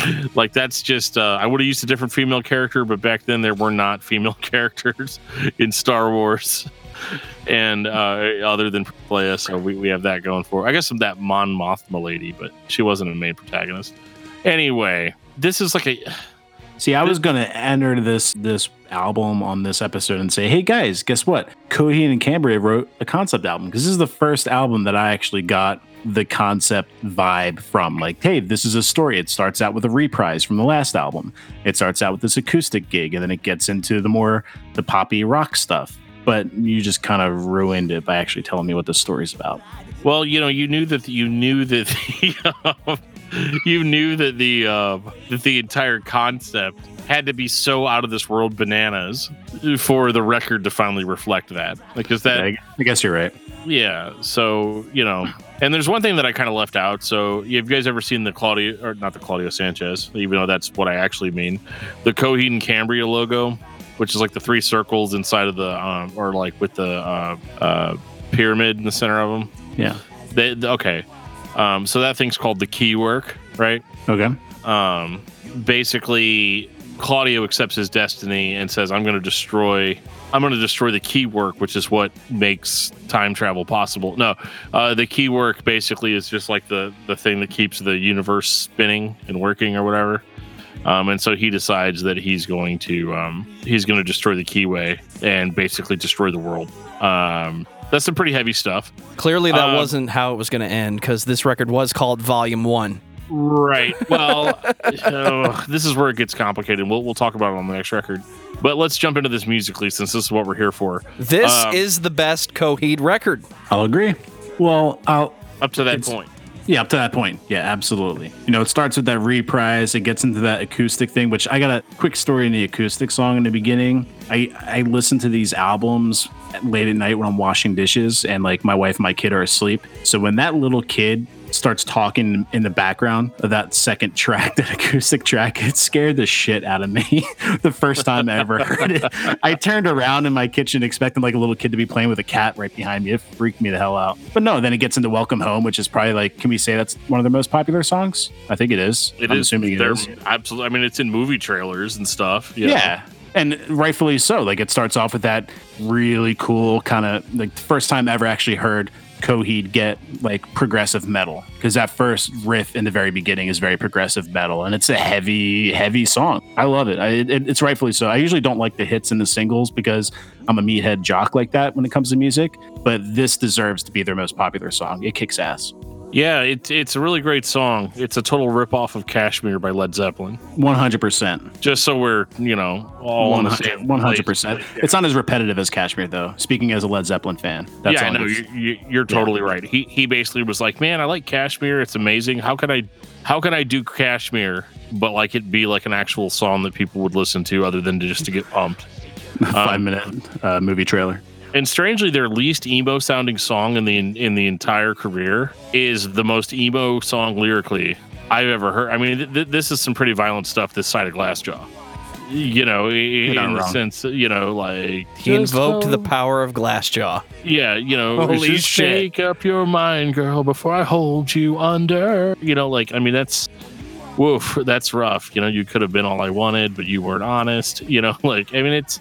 S2: *laughs* like that's just uh, i would have used a different female character but back then there were not female *laughs* characters in star wars. And uh, other than Leia, so we, we have that going for i guess that mon mothma lady but she wasn't a main protagonist. Anyway this is like a
S3: See, I was gonna enter this this album on this episode and say, "Hey guys, guess what? Coheed and Cambria wrote a concept album because this is the first album that I actually got the concept vibe from. Like, hey, this is a story. It starts out with a reprise from the last album. It starts out with this acoustic gig, and then it gets into the more the poppy rock stuff. But you just kind of ruined it by actually telling me what the story's about.
S2: Well, you know, you knew that you knew that *laughs* the um, *laughs* you knew that the uh, that the entire concept had to be so out of this world bananas for the record to finally reflect that. Because that,
S3: I I guess you're right.
S2: yeah. So you know, and there's one thing that I kind of left out. So, have you guys ever seen the Claudio or not the Claudio Sanchez? Even though that's what I actually mean, the Coheed and Cambria logo, which is like the three circles inside of the um, or like with the uh, uh, pyramid in the center of them.
S3: Yeah.
S2: They, okay. Um, so that thing's called the Keywork, right?
S3: Okay.
S2: Um, basically, Claudio accepts his destiny and says, "I'm going to destroy. I'm going to destroy the Keywork, which is what makes time travel possible." No, uh, the Keywork basically is just like the the thing that keeps the universe spinning and working or whatever. Um, and so he decides that he's going to um, he's going to destroy the keyway and basically destroy the world. Um, that's some pretty heavy stuff.
S1: Clearly, that
S2: Uh,
S1: wasn't how it was going to end because this record was called Volume One.
S2: Right. Well, uh, *laughs* this is where it gets complicated. We'll we'll talk about it on the next record. But let's jump into this musically since this is what we're here for.
S1: This
S2: Um,
S1: is the best Coheed record.
S3: I'll agree. Well, I'll
S2: Up to that point.
S3: Yeah, up to that point. Yeah, absolutely. You know, it starts with that reprise, it gets into that acoustic thing, which I got a quick story in the acoustic song in the beginning. I I listen to these albums late at night when I'm washing dishes and like my wife and my kid are asleep. So when that little kid starts talking in the background of that second track, *laughs* that acoustic track, it scared the shit out of me *laughs* the first time I ever heard it. I turned around in my kitchen expecting like a little kid to be playing with a cat right behind me. It freaked me the hell out. But no, then it gets into Welcome Home, which is probably like, can we say that's one of their most popular songs? I think it is.
S2: It
S3: I'm
S2: is-
S3: assuming it
S2: they're
S3: is.
S2: Absolutely. I mean, it's in movie trailers and stuff. know.
S3: Yeah. And rightfully so. Like it starts off with that really cool kind of like the first time I ever actually heard Coheed get like progressive metal because that first riff in the very beginning is very progressive metal and it's a heavy, heavy song. I love it. I, it. It's rightfully so. I usually don't like the hits and the singles because I'm a meathead jock like that when it comes to music, but this deserves to be their most popular song. It kicks ass.
S2: Yeah, it, it's a really great song. It's a total ripoff of Kashmir by Led Zeppelin.
S3: 100%.
S2: Just so we're, you know, all on the same
S3: 100%. It's not as repetitive as Kashmir, though. Speaking as a Led Zeppelin fan, that's
S2: yeah, I know you, you, you're totally right. He he basically was like, "Man, I like Kashmir. It's amazing. How can I how can I do Kashmir but like it be like an actual song that people would listen to other than to just to get pumped?" *laughs*
S3: five minute uh, movie trailer.
S2: And strangely, their least emo sounding song in the in the entire career is the most emo song lyrically I've ever heard. I mean, th- th- this is some pretty violent stuff. This side of Glassjaw, you know, i- in the
S3: wrong.
S2: sense, you know, like
S1: He invoked the power of Glassjaw.
S2: Yeah, you know,
S1: Holy
S2: just
S1: shit.
S2: shake up your mind, girl, before I hold you under. You know, like I mean, that's woof, that's rough. You know, you could have been all I wanted, but you weren't honest. You know, *laughs* like I mean, it's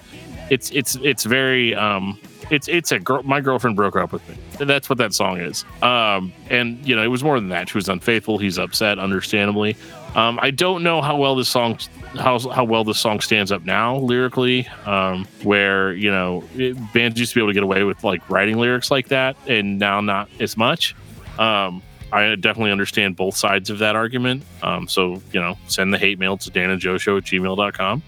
S2: it's it's it's very um, it's it's a girl. My girlfriend broke up with me. That's what that song is. Um, and you know, it was more than that. She was unfaithful. He's upset, understandably. Um, I don't know how well this song how how well this song stands up now lyrically. Um, where you know it, bands used to be able to get away with like writing lyrics like that, and now not as much. Um, I definitely understand both sides of that argument. Um, so you know, send the hate mail to danandjoeshow at gmail.com.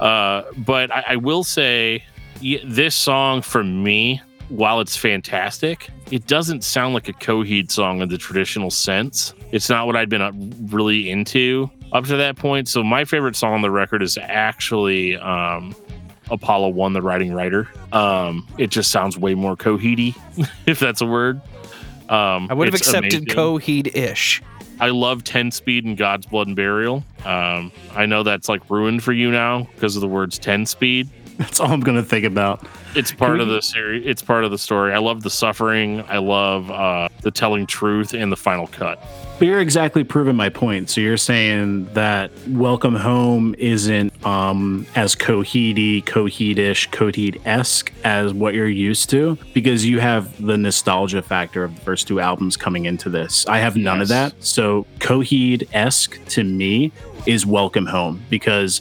S2: Uh, but I, I will say this song for me, while it's fantastic, it doesn't sound like a Coheed song in the traditional sense. It's not what I'd been uh, really into up to that point. So my favorite song on the record is actually um, Apollo One, the writing writer. Um, it just sounds way more Coheedy, *laughs* if that's a word. Um,
S1: I would have accepted. Coheed ish.
S2: I love 10 speed and God's blood and burial. Um, I know that's like ruined for you now because of the words 10 speed. *laughs*
S3: That's all I'm gonna think about.
S2: It's part of the series. It's part of the story. I love the suffering. I love uh, the telling truth and the final cut.
S3: But you're exactly proving my point. So you're saying that Welcome Home isn't um, as Coheedy, Coheedish, Coheed-esque as what you're used to because you have the nostalgia factor of the first two albums coming into this. I have none of that. So Coheed-esque to me is Welcome Home because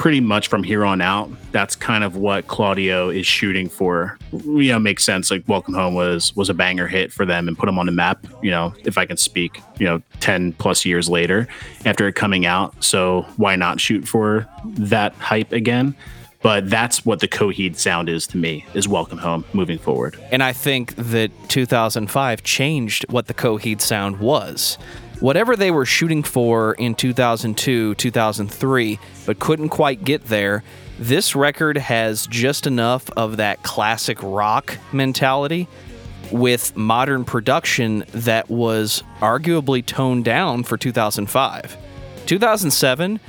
S3: pretty much from here on out, that's kind of what Claudio is shooting for. You know, makes sense. Like Welcome Home was was a banger hit for them and put them on the map. You know, if I can speak, you know, ten plus years later after it coming out. So why not shoot for that hype again? But that's what the Coheed sound is to me. Is Welcome Home moving forward.
S1: And I think that 2005 changed what the Coheed sound was. Whatever they were shooting for in 2002, 2003, but couldn't quite get there, this record has just enough of that classic rock mentality with modern production that was arguably toned down for 2005. 2007,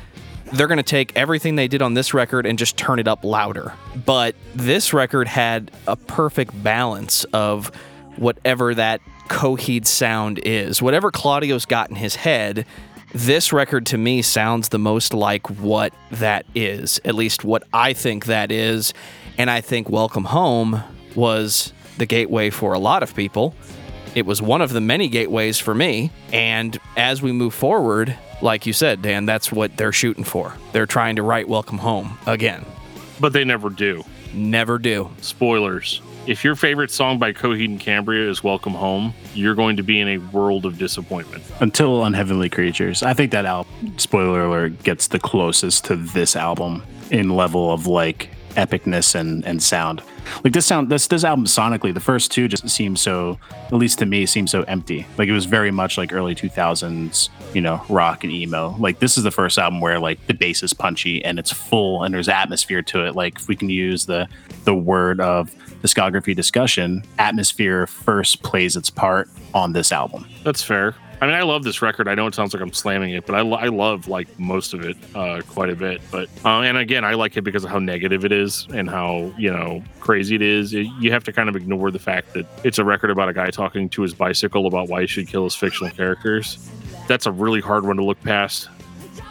S1: they're going to take everything they did on this record and just turn it up louder. But this record had a perfect balance of whatever that Coheed sound is. Whatever Claudio's got in his head, this record to me sounds the most like what that is, at least what I think that is. And I think Welcome Home was the gateway for a lot of people. It was one of the many gateways for me. And as we move forward, like you said, Dan, that's what they're shooting for. They're trying to write Welcome Home again.
S2: But they never do.
S1: Never do.
S2: Spoilers. If your favorite song by Coheed and Cambria is Welcome Home, you're going to be in a world of disappointment.
S3: Until Unheavenly Creatures. I think that album, spoiler alert, gets the closest to this album in level of like epicness and and sound. Like this sound, this this album sonically, the first two just seem so, at least to me, seem so empty. Like it was very much like early two thousands, you know, rock and emo. Like this is the first album where like the bass is punchy and it's full and there's atmosphere to it. Like if we can use the the word of discography discussion, atmosphere first plays its part on this album.
S2: That's fair. I mean, I love this record. I know it sounds like I'm slamming it, but I, lo- I love like most of it uh, quite a bit. But uh, and again, I like it because of how negative it is and how you know crazy it is. It, you have to kind of ignore the fact that it's a record about a guy talking to his bicycle about why he should kill his fictional characters. That's a really hard one to look past.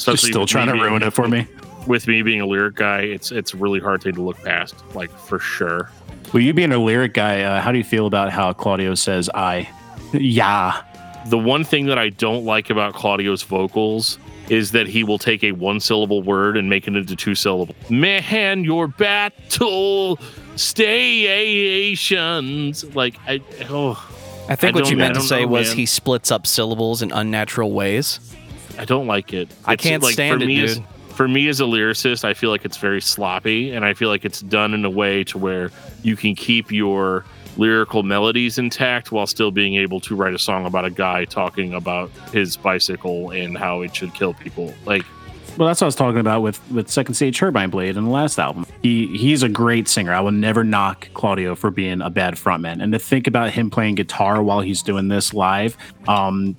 S3: You're still trying to ruin it for me.
S2: With me being a lyric guy, it's it's really hard thing to look past, like for sure.
S3: Well, you being a lyric guy, uh, how do you feel about how Claudio says "I"? Yeah,
S2: The one thing that I don't like about Claudio's vocals is that he will take a one syllable word and make it into two syllables. Man, your battle stations. Like I oh
S1: I think
S2: I
S1: what you meant to say
S2: know,
S1: was
S2: man.
S1: he splits up syllables in unnatural ways.
S2: I don't like it.
S1: I
S2: It's,
S1: can't stand
S2: for
S1: it,
S2: me
S1: dude.
S2: For me as a lyricist, I feel like it's very sloppy, and I feel like it's done in a way to where you can keep your lyrical melodies intact while still being able to write a song about a guy talking about his bicycle and how it should kill people. Like
S3: Well, that's what I was talking about with with Second Stage Turbine Blade in the last album. He he's a great singer. I will never knock Claudio for being a bad frontman. And to think about him playing guitar while he's doing this live, um,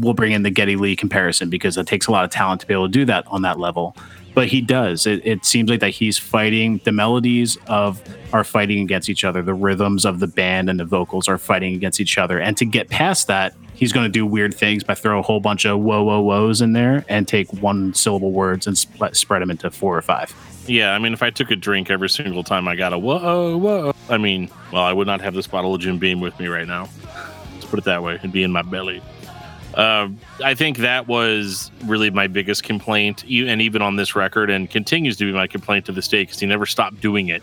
S3: we'll bring in the Geddy Lee comparison because it takes a lot of talent to be able to do that on that level. But he does. It, it seems like that he's fighting. The melodies of are fighting against each other. The rhythms of the band and the vocals are fighting against each other. And to get past that, he's going to do weird things by throw a whole bunch of whoa whoa whoas in there and take one syllable words and sp- spread them into four or five.
S2: Yeah, I mean, if I took a drink every single time I got a whoa, whoa, I mean, well, I would not have this bottle of Jim Beam with me right now. Let's put it that way. It'd be in my belly. Um, I think that was really my biggest complaint, and even on this record, and continues to be my complaint to this day because he never stopped doing it.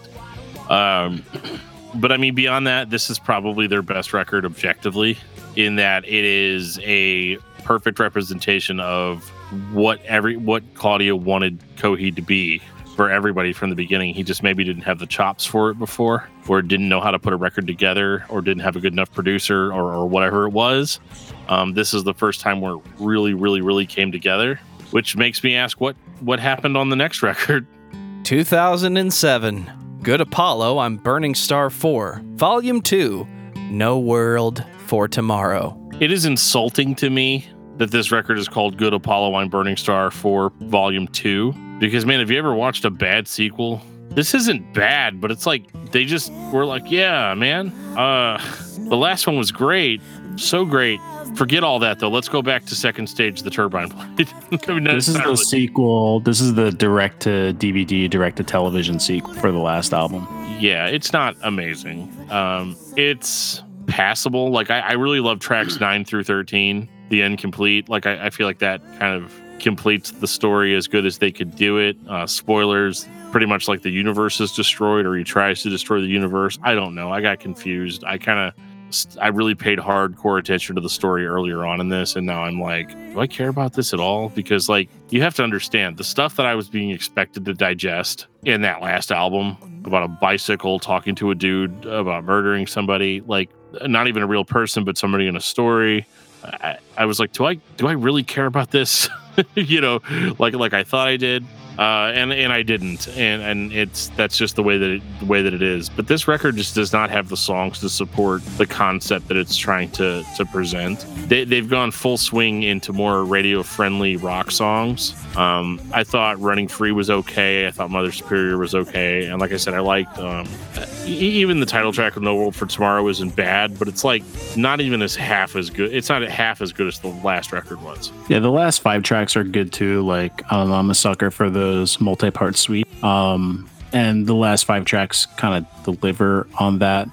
S2: Um, *clears throat* but I mean, beyond that, this is probably their best record objectively, in that it is a perfect representation of what every what Claudio wanted Coheed to be for everybody from the beginning. He just maybe didn't have the chops for it before, or didn't know how to put a record together, or didn't have a good enough producer, or, or whatever it was. Um, this is the first time where it really, really, really came together, which makes me ask what what happened on the next *laughs* record.
S1: 2007. Good Apollo, I'm Burning Star 4. Volume 2. No World for Tomorrow.
S2: It is insulting to me that this record is called Good Apollo I'm Burning Star 4 Volume 2. Because, man, have you ever watched a bad sequel? This isn't bad, but it's like they just were like, yeah, man, uh, the last one was great. So great. Forget all that, though. Let's go back to second stage, the turbine blade. *laughs* I mean,
S3: This is the
S2: really-
S3: sequel. This is the direct to DVD, direct to television sequel for the last album.
S2: yeah, it's not amazing. Um, it's passable. Like I, I really love tracks *clears throat* nine through thirteen, the end complete. Like I, I feel like that kind of completes the story as good as they could do it. Uh, spoilers, pretty much like the universe is destroyed or he tries to destroy the universe. I don't know. I got confused. I kind of. I really paid hardcore attention to the story earlier on in this, and now I'm like, do I care about this at all? Because, like, you have to understand the stuff that I was being expected to digest in that last album about a bicycle talking to a dude about murdering somebody, like not even a real person, but somebody in a story. I, I was like, do I do I really care about this? *laughs* you know, like like I thought I did, uh, and and I didn't, and and it's that's just the way that it, the way that it is. But this record just does not have the songs to support the concept that it's trying to to present. They they've gone full swing into more radio friendly rock songs. Um, I thought Running Free was okay. I thought Mother Superior was okay, and like I said, I liked um, even the title track of No World for Tomorrow isn't bad, but it's like not even as half as good. It's not half as good as the last record was.
S3: Yeah, the last five tracks are good too. Like know, I'm a sucker for multi-part suite. Um, and the last five tracks kind of deliver on that.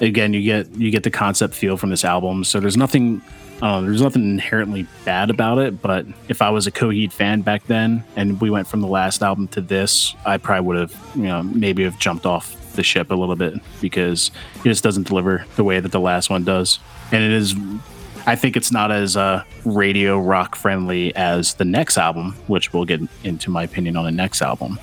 S3: Again, you get you get the concept feel from this album. So there's nothing uh, there's nothing inherently bad about it. But if I was a Coheed fan back then and we went from the last album to this, I probably would have you know maybe have jumped off the ship a little bit because it just doesn't deliver the way that the last one does. And it is I think it's not as uh, radio rock friendly as the next album, which we'll get into my opinion on the next album.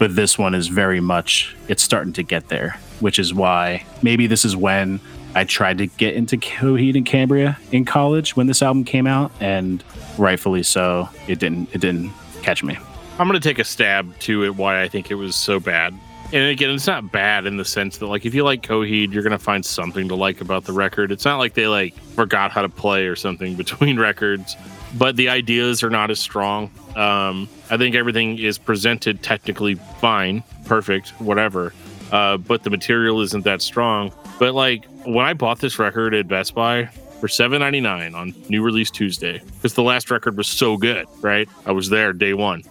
S3: but this one is very much it's starting to get there, which is why maybe this is when I tried to get into Coheed and Cambria in college when this album came out, and rightfully so, it didn't it didn't catch me.
S2: I'm going to take a stab to it why I think it was so bad. And again, it's not bad in the sense that like if you like Coheed, you're to find something to like about the record. It's not like they like forgot how to play or something *laughs* between records, but the ideas are not as strong. Um, I think everything is presented technically fine, perfect, whatever. Uh, but the material isn't that strong. But like when I bought this record at Best Buy for seven ninety nine on new release Tuesday, because the last record was so good, right? I was there day one.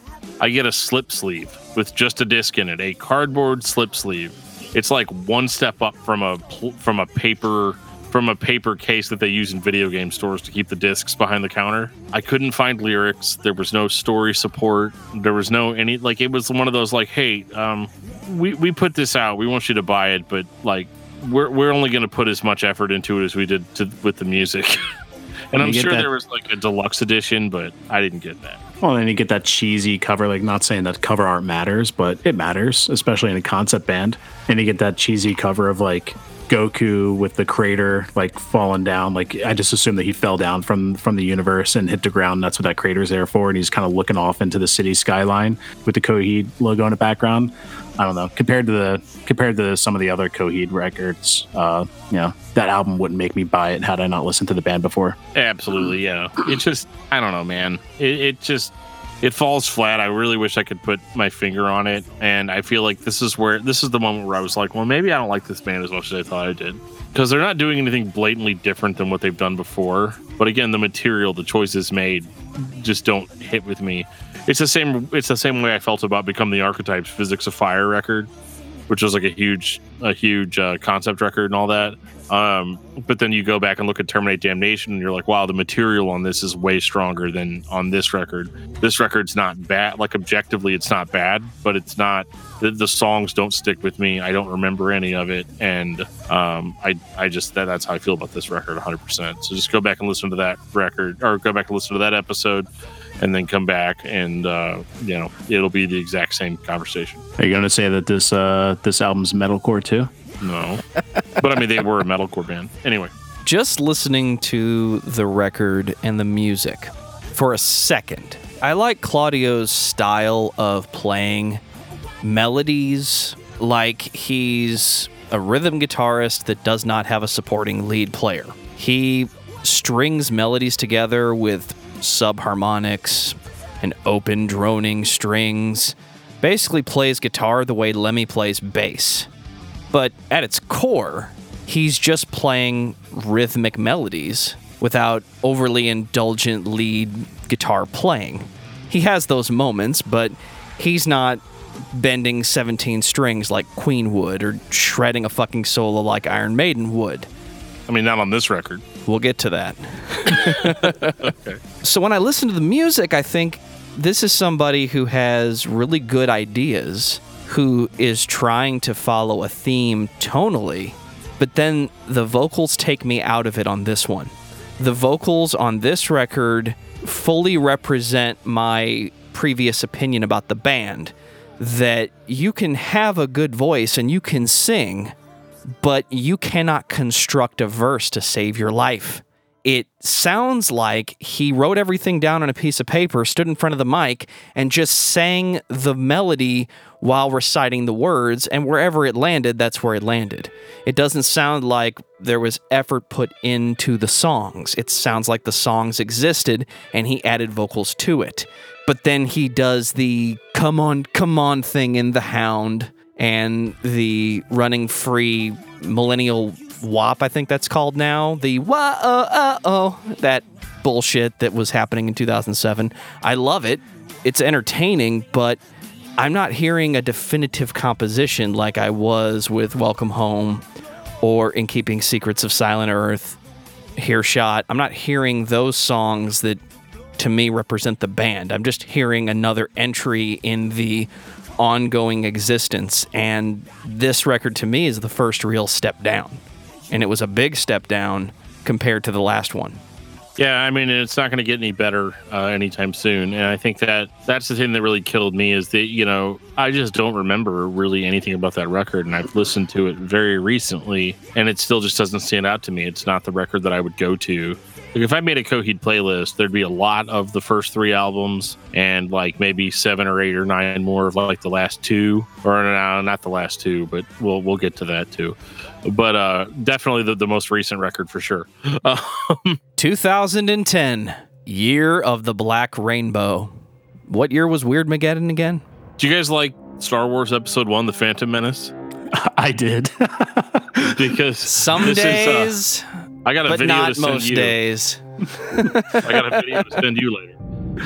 S2: I get a slip sleeve with just a disc in it, a cardboard slip sleeve. It's like one step up from a from a paper from a paper case that they use in video game stores to keep the discs behind the counter. I couldn't find lyrics. There was no story support. There was no any like it was one of those like, hey, um, we we put this out. We want you to buy it, but like we're we're only going to put as much effort into it as we did to, with the music. *laughs* and I'm sure that? there was like a deluxe edition, but I didn't get that.
S3: Well, and you get that cheesy cover, like not saying that cover art matters, but it matters, especially in a concept band. And you get that cheesy cover of like Goku with the crater like falling down. Like I just assume that he fell down from from the universe and hit the ground. That's what that crater's there for. And he's kind of looking off into the city skyline with the Coheed logo in the background. I don't know. Compared to the compared to some of the other Coheed records, uh, you know, that album wouldn't make me buy it had I not listened to the band before.
S2: Absolutely, yeah. It just I don't know, man. It, it just it falls flat. I really wish I could put my finger on it, and I feel like this is where this is the moment where I was like, well, maybe I don't like this band as much as I thought I did, because they're not doing anything blatantly different than what they've done before. But again, the material, the choices made, just don't hit with me. It's the same. It's the same way I felt about "Become the Archetypes" "Physics of Fire" record, which was like a huge, a huge uh, concept record and all that. Um, but then you go back and look at Terminate Damnation, and you're like, wow, the material on this is way stronger than on this record. This record's not bad. Like objectively, it's not bad, but it's not. The, the songs don't stick with me. I don't remember any of it, and um, I I just that, that's how I feel about this record 100. percent So just go back and listen to that record, or go back and listen to that episode and then come back and uh, you know it'll be the exact same conversation.
S3: Are you going to say that this uh, this album's metalcore too?
S2: No, but I mean they were a metalcore band anyway.
S1: Just listening to the record and the music for a second, I like Claudio's style of playing melodies like he's a rhythm guitarist that does not have a supporting lead player. He strings melodies together with subharmonics and open droning strings. Basically plays guitar the way Lemmy plays bass. But at its core, he's just playing rhythmic melodies without overly indulgent lead guitar playing. He has those moments, but he's not bending 17 strings like Queen would or shredding a fucking solo like Iron Maiden would.
S2: I mean, not on this record.
S1: We'll get to that. *laughs* okay. So when I listen to the music, I think this is somebody who has really good ideas, who is trying to follow a theme tonally, but then the vocals take me out of it on this one. The vocals on this record fully represent my previous opinion about the band that you can have a good voice and you can sing, but you cannot construct a verse to save your life. It sounds like he wrote everything down on a piece of paper, stood in front of the mic, and just sang the melody while reciting the words, and wherever it landed, that's where it landed. It doesn't sound like there was effort put into the songs. It sounds like the songs existed and he added vocals to it. But then he does the come on, come on thing in The Hound and the running free millennial WAP, I think that's called now. The uh oh that bullshit that was happening in 2007. I love it. It's entertaining, but I'm not hearing a definitive composition like I was with Welcome Home or In Keeping Secrets of Silent Earth, Hearshot. I'm not hearing those songs that to me represent the band. I'm just hearing another entry in the ongoing existence. And this record to me is the first real step down. And it was a big step down compared to the last one.
S2: Yeah, I mean, it's not going to get any better uh, anytime soon. And I think that that's the thing that really killed me is that, you know, I just don't remember really anything about that record. And I've listened to it very recently, and it still just doesn't stand out to me. It's not the record that I would go to. Like if I made a Coheed playlist, there'd be a lot of the first three albums and like maybe seven or eight or nine more of like the last two, or no, not the last two, but we'll we'll get to that too. But uh, definitely the, the most recent record for sure. *laughs* Um,
S1: 2010, year of the Black Rainbow. What year was Weird Mageddon again?
S2: do you guys like Star Wars Episode One: The Phantom Menace? *laughs*
S3: I did. *laughs*
S2: Because
S1: Some
S2: this is, uh,
S1: days,
S2: I got a
S1: but
S2: video
S1: not
S2: to send
S1: most
S2: you.
S1: days. *laughs*
S2: I got a video to send you later.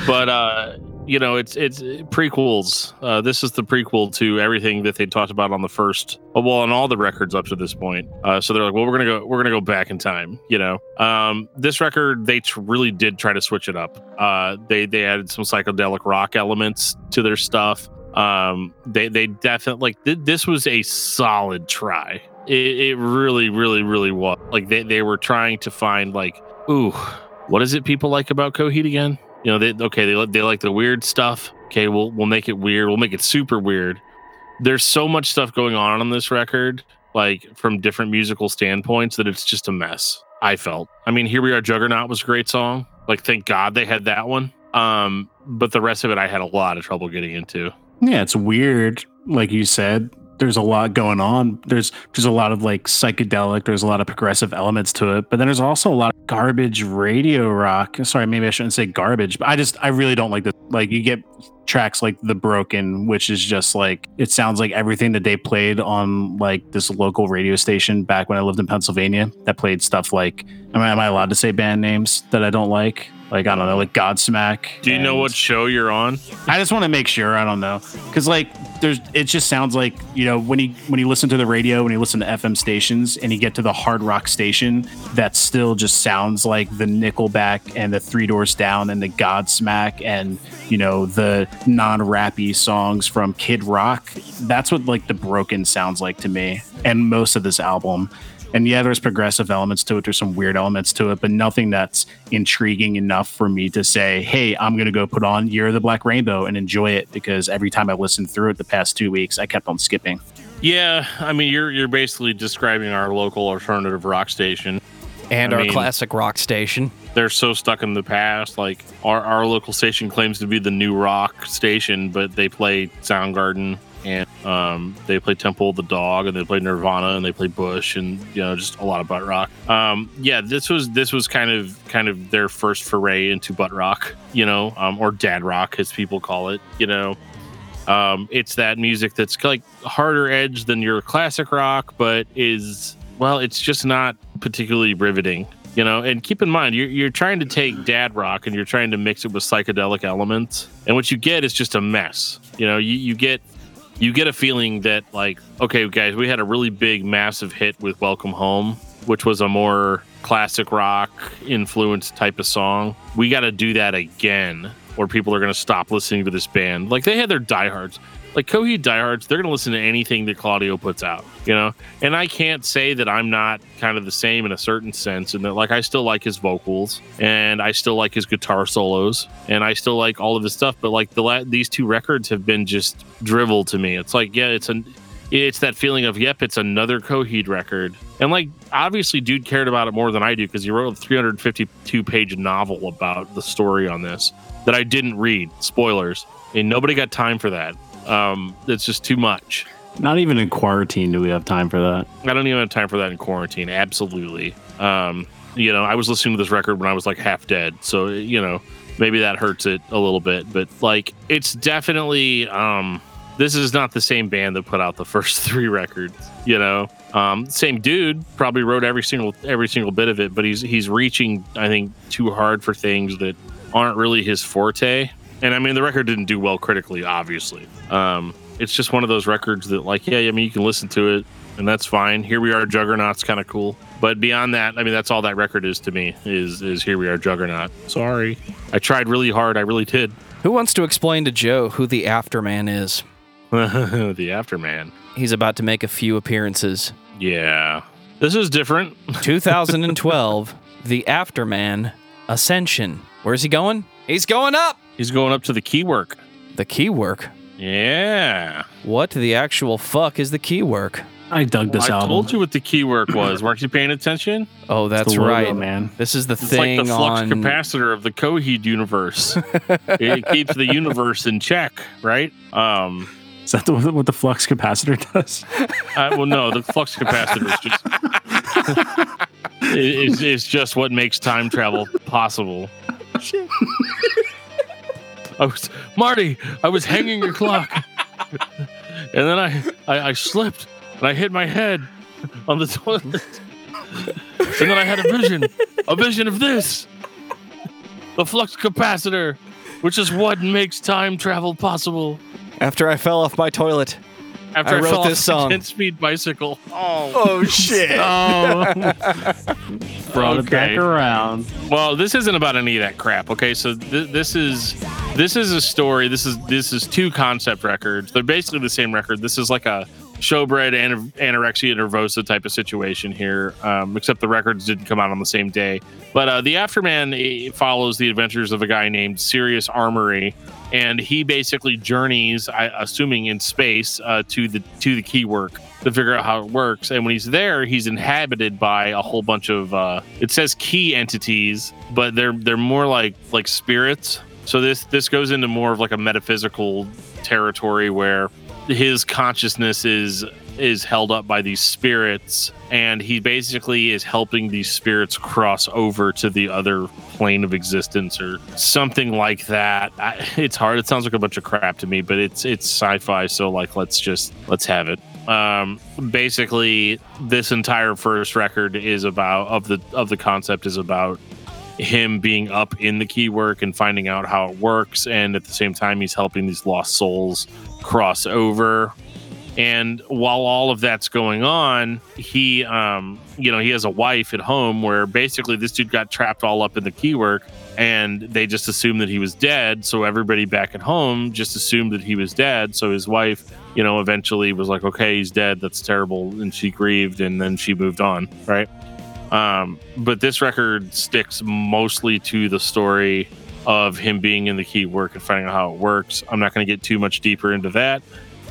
S2: But uh, you know, it's it's prequels. Uh, this is the prequel to everything that they talked about on the first, uh, well, on all the records up to this point. Uh, so they're like, well, we're gonna go, we're gonna go back in time. You know, um, this record they tr- really did try to switch it up. Uh, they they added some psychedelic rock elements to their stuff. Um, they they definitely like th- this was a solid try. It, it really, really, really was. Like they they were trying to find like, ooh, what is it people like about Coheed again? You know, they okay, they they like the weird stuff. Okay, we'll we'll make it weird. We'll make it super weird. There's so much stuff going on on this record, like from different musical standpoints, that it's just a mess. I felt. I mean, here we are. Juggernaut was a great song. Like, thank God they had that one. Um, but the rest of it, I had a lot of trouble getting into.
S3: Yeah, it's weird. Like you said, there's a lot going on. There's there's a lot of like psychedelic. There's a lot of progressive elements to it, but then there's also a lot of garbage radio rock. Sorry, maybe I shouldn't say garbage, but I just I really don't like this. Like you get tracks like the broken which is just like it sounds like everything that they played on like this local radio station back when i lived in pennsylvania that played stuff like am I, am I allowed to say band names that i don't like like i don't know like godsmack
S2: Do you know what show you're on?
S3: I just want to make sure. I don't know because like there's it just sounds like you know when you when you listen to the radio when you listen to FM stations and you get to the hard rock station that still just sounds like the Nickelback and the Three Doors Down and the Godsmack and you know the non-rappy songs from Kid Rock. That's what like the broken sounds like to me and most of this album. And yeah, there's progressive elements to it. There's some weird elements to it, but nothing that's intriguing enough for me to say, hey, I'm going to go put on Year of the Black Rainbow and enjoy it because every time I've listened through it the past two weeks, I kept on skipping.
S2: Yeah, I mean, you're you're basically describing our local alternative rock station.
S1: And
S2: I
S1: our
S2: mean-
S1: classic rock station.
S2: they're so stuck in the past. Like our, our local station claims to be the new rock station, but they play Soundgarden and um, they play Temple of the Dog and they play Nirvana and they play Bush and you know just a lot of butt rock. Um, yeah, this was this was kind of kind of their first foray into butt rock, you know, um, or dad rock as people call it. You know, um, it's that music that's like harder edge than your classic rock, but is well, it's just not particularly riveting. You know, and keep in mind you're you're trying to take dad rock and you're trying to mix it with psychedelic elements, and what you get is just a mess. You know, you, you get you get a feeling that like, okay, guys, we had a really big, massive hit with Welcome Home, which was a more classic rock influenced type of song. We got to do that again, or people are going to stop listening to this band. Like they had their diehards, like Coheed diehards. They're going to listen to anything that Claudio puts out, you know. And I can't say that I'm not kind of the same in a certain sense, and that like I still like his vocals, and I still like his guitar solos, and I still like all of his stuff. But like the la- these two records have been just drivel to me. It's like yeah, it's an it's that feeling of yep, it's another Coheed record, and like obviously, dude cared about it more than I do because he wrote a 352 page novel about the story on this that I didn't read. Spoilers, and nobody got time for that. Um, it's just too much.
S3: Not even in quarantine do we have time for that.
S2: I don't even have time for that in quarantine. Absolutely. Um, you know, I was listening to this record when I was like half dead, so you know, maybe that hurts it a little bit. But like, it's definitely um, this is not the same band that put out the *laughs* first three records. You know, um, same dude probably wrote every single every single bit of it, but he's he's reaching I think too hard for things that aren't really his forte. And I mean, the record didn't do well critically, obviously. Um, it's just one of those records that, like, yeah, I mean, you can listen to it, and that's fine. Here we are, Juggernaut's kind of cool, but beyond that, I mean, that's all that record is to me. Is is here we are, Juggernaut. Sorry, I tried really hard. I really did.
S1: Who wants to explain to Joe who the Afterman is? *laughs*
S2: the Afterman.
S1: He's about to make a few appearances.
S2: Yeah, this is different. *laughs*
S1: 2012, the Afterman Ascension. Where's he going? He's going up.
S2: He's going up to the Keywork.
S1: The Keywork.
S2: Yeah.
S1: What the actual fuck is the Keywork?
S3: I dug this out.
S2: I
S3: album.
S2: told you what the Keywork was. Weren't you paying attention?
S1: Oh, that's
S3: logo,
S1: right,
S3: man.
S1: This is the
S2: It's
S1: thing
S2: like the flux
S1: on.
S2: capacitor of the Coheed universe. *laughs* it keeps the universe in check, right? Um,
S3: Is that the, what the flux capacitor does?
S2: uh, well, no, the flux capacitor is just—it's *laughs* is just what makes time travel possible. *laughs* I was Marty. I was hanging your clock, *laughs* and then I, I I slipped and I hit my head on the toilet, and then I had a vision, a vision of this, the flux capacitor, which is what makes time travel possible.
S1: After I fell off my toilet.
S2: After
S1: I
S2: I,
S1: wrote
S2: fell
S1: this
S2: off
S1: song.
S2: 10-speed bicycle. Oh.
S1: Oh shit! *laughs*
S3: Oh, brought it back around.
S2: Well, this isn't about any of that crap. Okay, so th- this is this is a story. This is this is two concept records. They're basically the same record. This is like a showbread an- anorexia nervosa type of situation here, um, except the records didn't come out on the same day. But uh, the Afterman eh, follows the adventures of a guy named Sirius Amory, and he basically journeys, I, assuming in space, uh, to the to the Keywork to figure out how it works. And when he's there, he's inhabited by a whole bunch of uh, it says key entities, but they're they're more like like spirits. So this this goes into more of like a metaphysical territory where his consciousness is is held up by these spirits and he basically is helping these spirits cross over to the other plane of existence or something like that. I, it's hard. It sounds like a bunch of crap to me but it's it's sci-fi so like let's just let's have it. Um basically this entire first record is about of the of the concept is about him being up in the Keywork and finding out how it works and at the same time he's helping these lost souls cross over and while all of that's going on he um you know he has a wife at home where basically this dude got trapped all up in the Keywork and they just assumed that he was dead so everybody back at home just assumed that he was dead so his wife you know eventually was like okay he's dead that's terrible and she grieved and then she moved on right um, but this record sticks mostly to the story of him being in the Keywork and finding out how it works. I'm not going to get too much deeper into that.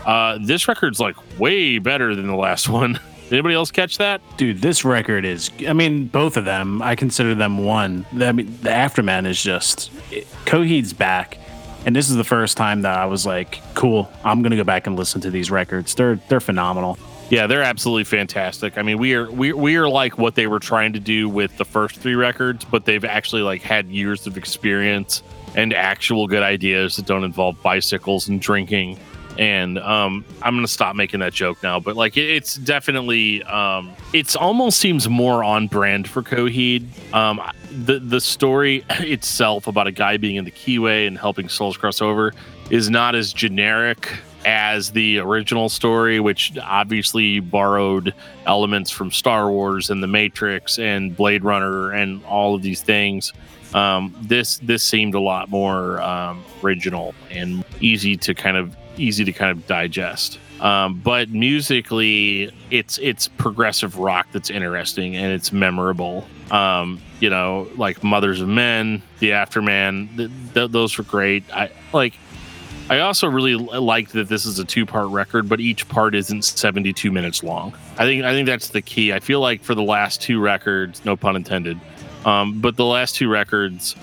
S2: Uh, this record's like way better than the last *laughs* one. Did anybody else catch that?
S3: Dude, this record is. I mean, both of them. I consider them one. I mean, the Afterman is just. It, Coheed's back, and this is the first time that I was like, "Cool, I'm gonna go back and listen to these records. They're they're phenomenal."
S2: Yeah, they're absolutely fantastic. I mean, we are we, we are like what they were trying to do with the first three records, but they've actually like had years of experience and actual good ideas that don't involve bicycles and drinking. And um, I'm gonna stop making that joke now, but like it's definitely um, it's almost seems more on brand for Coheed. Um, the the story *laughs* itself about a guy being in the Keyway and helping souls cross over is not as generic as the original story, which obviously borrowed elements from Star Wars and The Matrix and Blade Runner and all of these things. Um, this this seemed a lot more um, original and easy to kind of easy to kind of digest. Um, but musically, it's it's progressive rock that's interesting and it's memorable. Um, you know, like Mothers of Men, The Afterman, th- th- those were great. I like. I also really like that this is a two-part record, but each part isn't 72 minutes long. I think I think that's the key. I feel like for the last two records, no pun intended, um, but the last two records,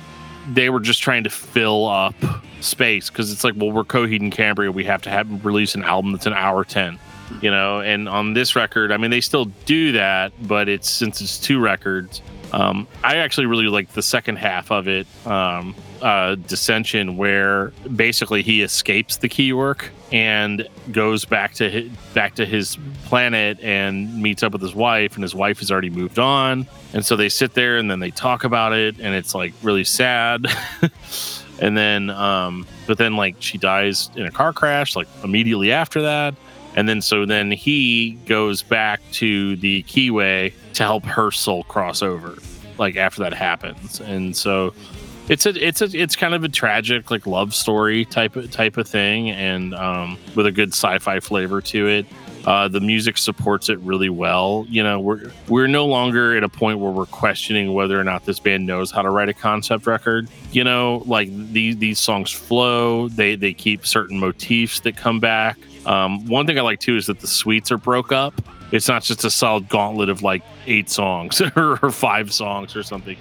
S2: they were just trying to fill up space because it's like, well, we're Coheed and Cambria, we have to have release an album that's an hour 10, you know. And on this record, I mean, they still do that, but it's since it's two records. Um, I actually really like the second half of it, um, uh, Descension, where basically he escapes the Keywork and goes back to his, back to his planet and meets up with his wife, and his wife has already moved on, and so they sit there and then they talk about it, and it's like really sad. *laughs* and then, um, but then like she dies in a car crash, like immediately after that. And then so then he goes back to the Keyway to help her soul cross over, like after that happens. And so it's a it's a it's kind of a tragic like love story type of type of thing, and um, with a good sci-fi flavor to it. Uh, the music supports it really well. You know, we're we're no longer at a point where we're questioning whether or not this band knows how to write a concept record. You know, like these these songs flow. They they keep certain motifs that come back. Um, one thing I like too is that the suites are broke up. It's not just a solid gauntlet of like eight songs *laughs* or, five songs or something.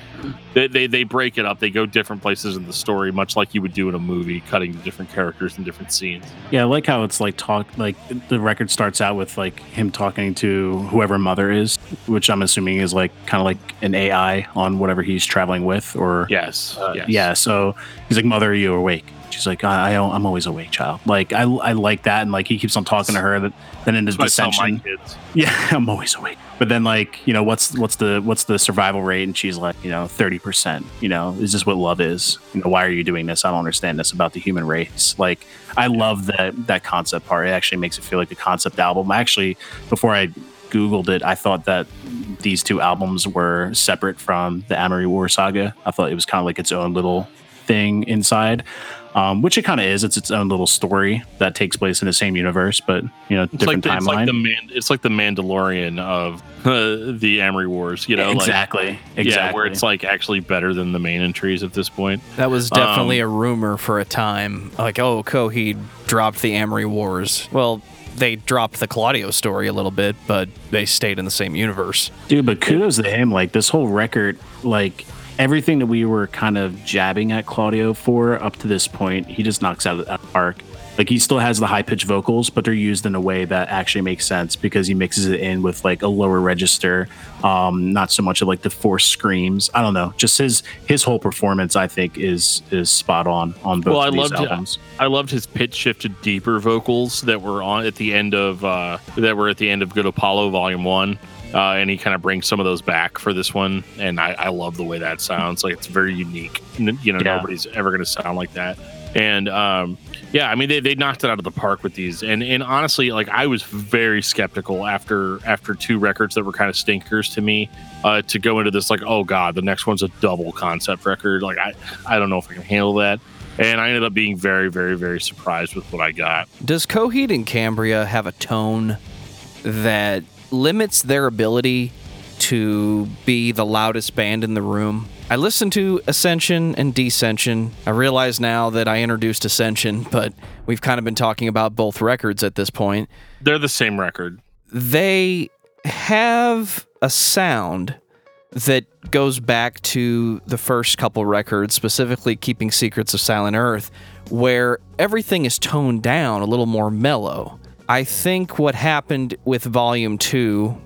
S2: They, they, they break it up. They go different places in the story, much like you would do in a movie, cutting to different characters and different scenes.
S3: Yeah, I like how it's like talk like the record starts out with like him talking to whoever mother is, which I'm assuming is like kind of like an AI on whatever he's traveling with, or
S2: yes,
S3: uh,
S2: yes.
S3: yeah. So he's like, "Mother, are you awake?" She's like, I, I am always awake, child. Like I, I like that, and like he keeps on talking to her. That then in his Descension, *laughs* yeah, I'm always awake. But then like you know what's what's the what's the survival rate? And she's like, you know, thirty percent. You know, is this what love is? You know, why are you doing this? I don't understand this about the human race. Like I love that that concept part. It actually makes it feel like a concept album. I actually before I googled it, I thought that these two albums were separate from the Amory War saga. I thought it was kind of like its own little thing inside um, which it kind of is. It's its own little story that takes place in the same universe, but you know,
S2: it's
S3: different
S2: like the,
S3: timeline.
S2: It's like the, Man- it's like the Mandalorian of uh, *laughs* the Amory Wars. You know,
S3: exactly,
S2: like,
S3: exactly.
S2: Yeah, where it's like actually better than the main entries at this point.
S1: That was definitely um, a rumor for a time. Like, oh, Coheed dropped the Amory Wars. Well, they dropped the Claudio story a little bit, but they stayed in the same universe.
S3: Dude, but kudos to him. Like this whole record, like everything that we were kind of jabbing at Claudio for up to this point, he just knocks out of the park. Like he still has the high pitched vocals, but they're used in a way that actually makes sense because he mixes it in with like a lower register, um, not so much of like the forced screams. I don't know, just his his whole performance. I think is is spot on on both. Well, I loved albums.
S2: I loved his pitch shifted deeper vocals that were on at the end of uh, that were at the end of Good Apollo Volume One uh, and he kind of brings some of those back for this one. And I, I love the way that sounds. Like it's very unique. You know, yeah. nobody's ever going to sound like that. And um, yeah, I mean, they, they knocked it out of the park with these. And and honestly, like I was very skeptical after after two records that were kind of stinkers to me uh, to go into this like, oh god, the next one's a double concept record. Like I I don't know if I can handle that. And I ended up being very, very, very surprised with what I got.
S1: Does Coheed and Cambria have a tone that limits their ability to be the loudest band in the room. I listened to Ascension and Descension. I realize now that I introduced Ascension, but we've kind of been talking about both records at this point.
S2: They're the same record.
S1: They have a sound that goes back to the first couple records, specifically Keeping Secrets of Silent Earth, where everything is toned down a little more mellow. I think what happened with Volume 2,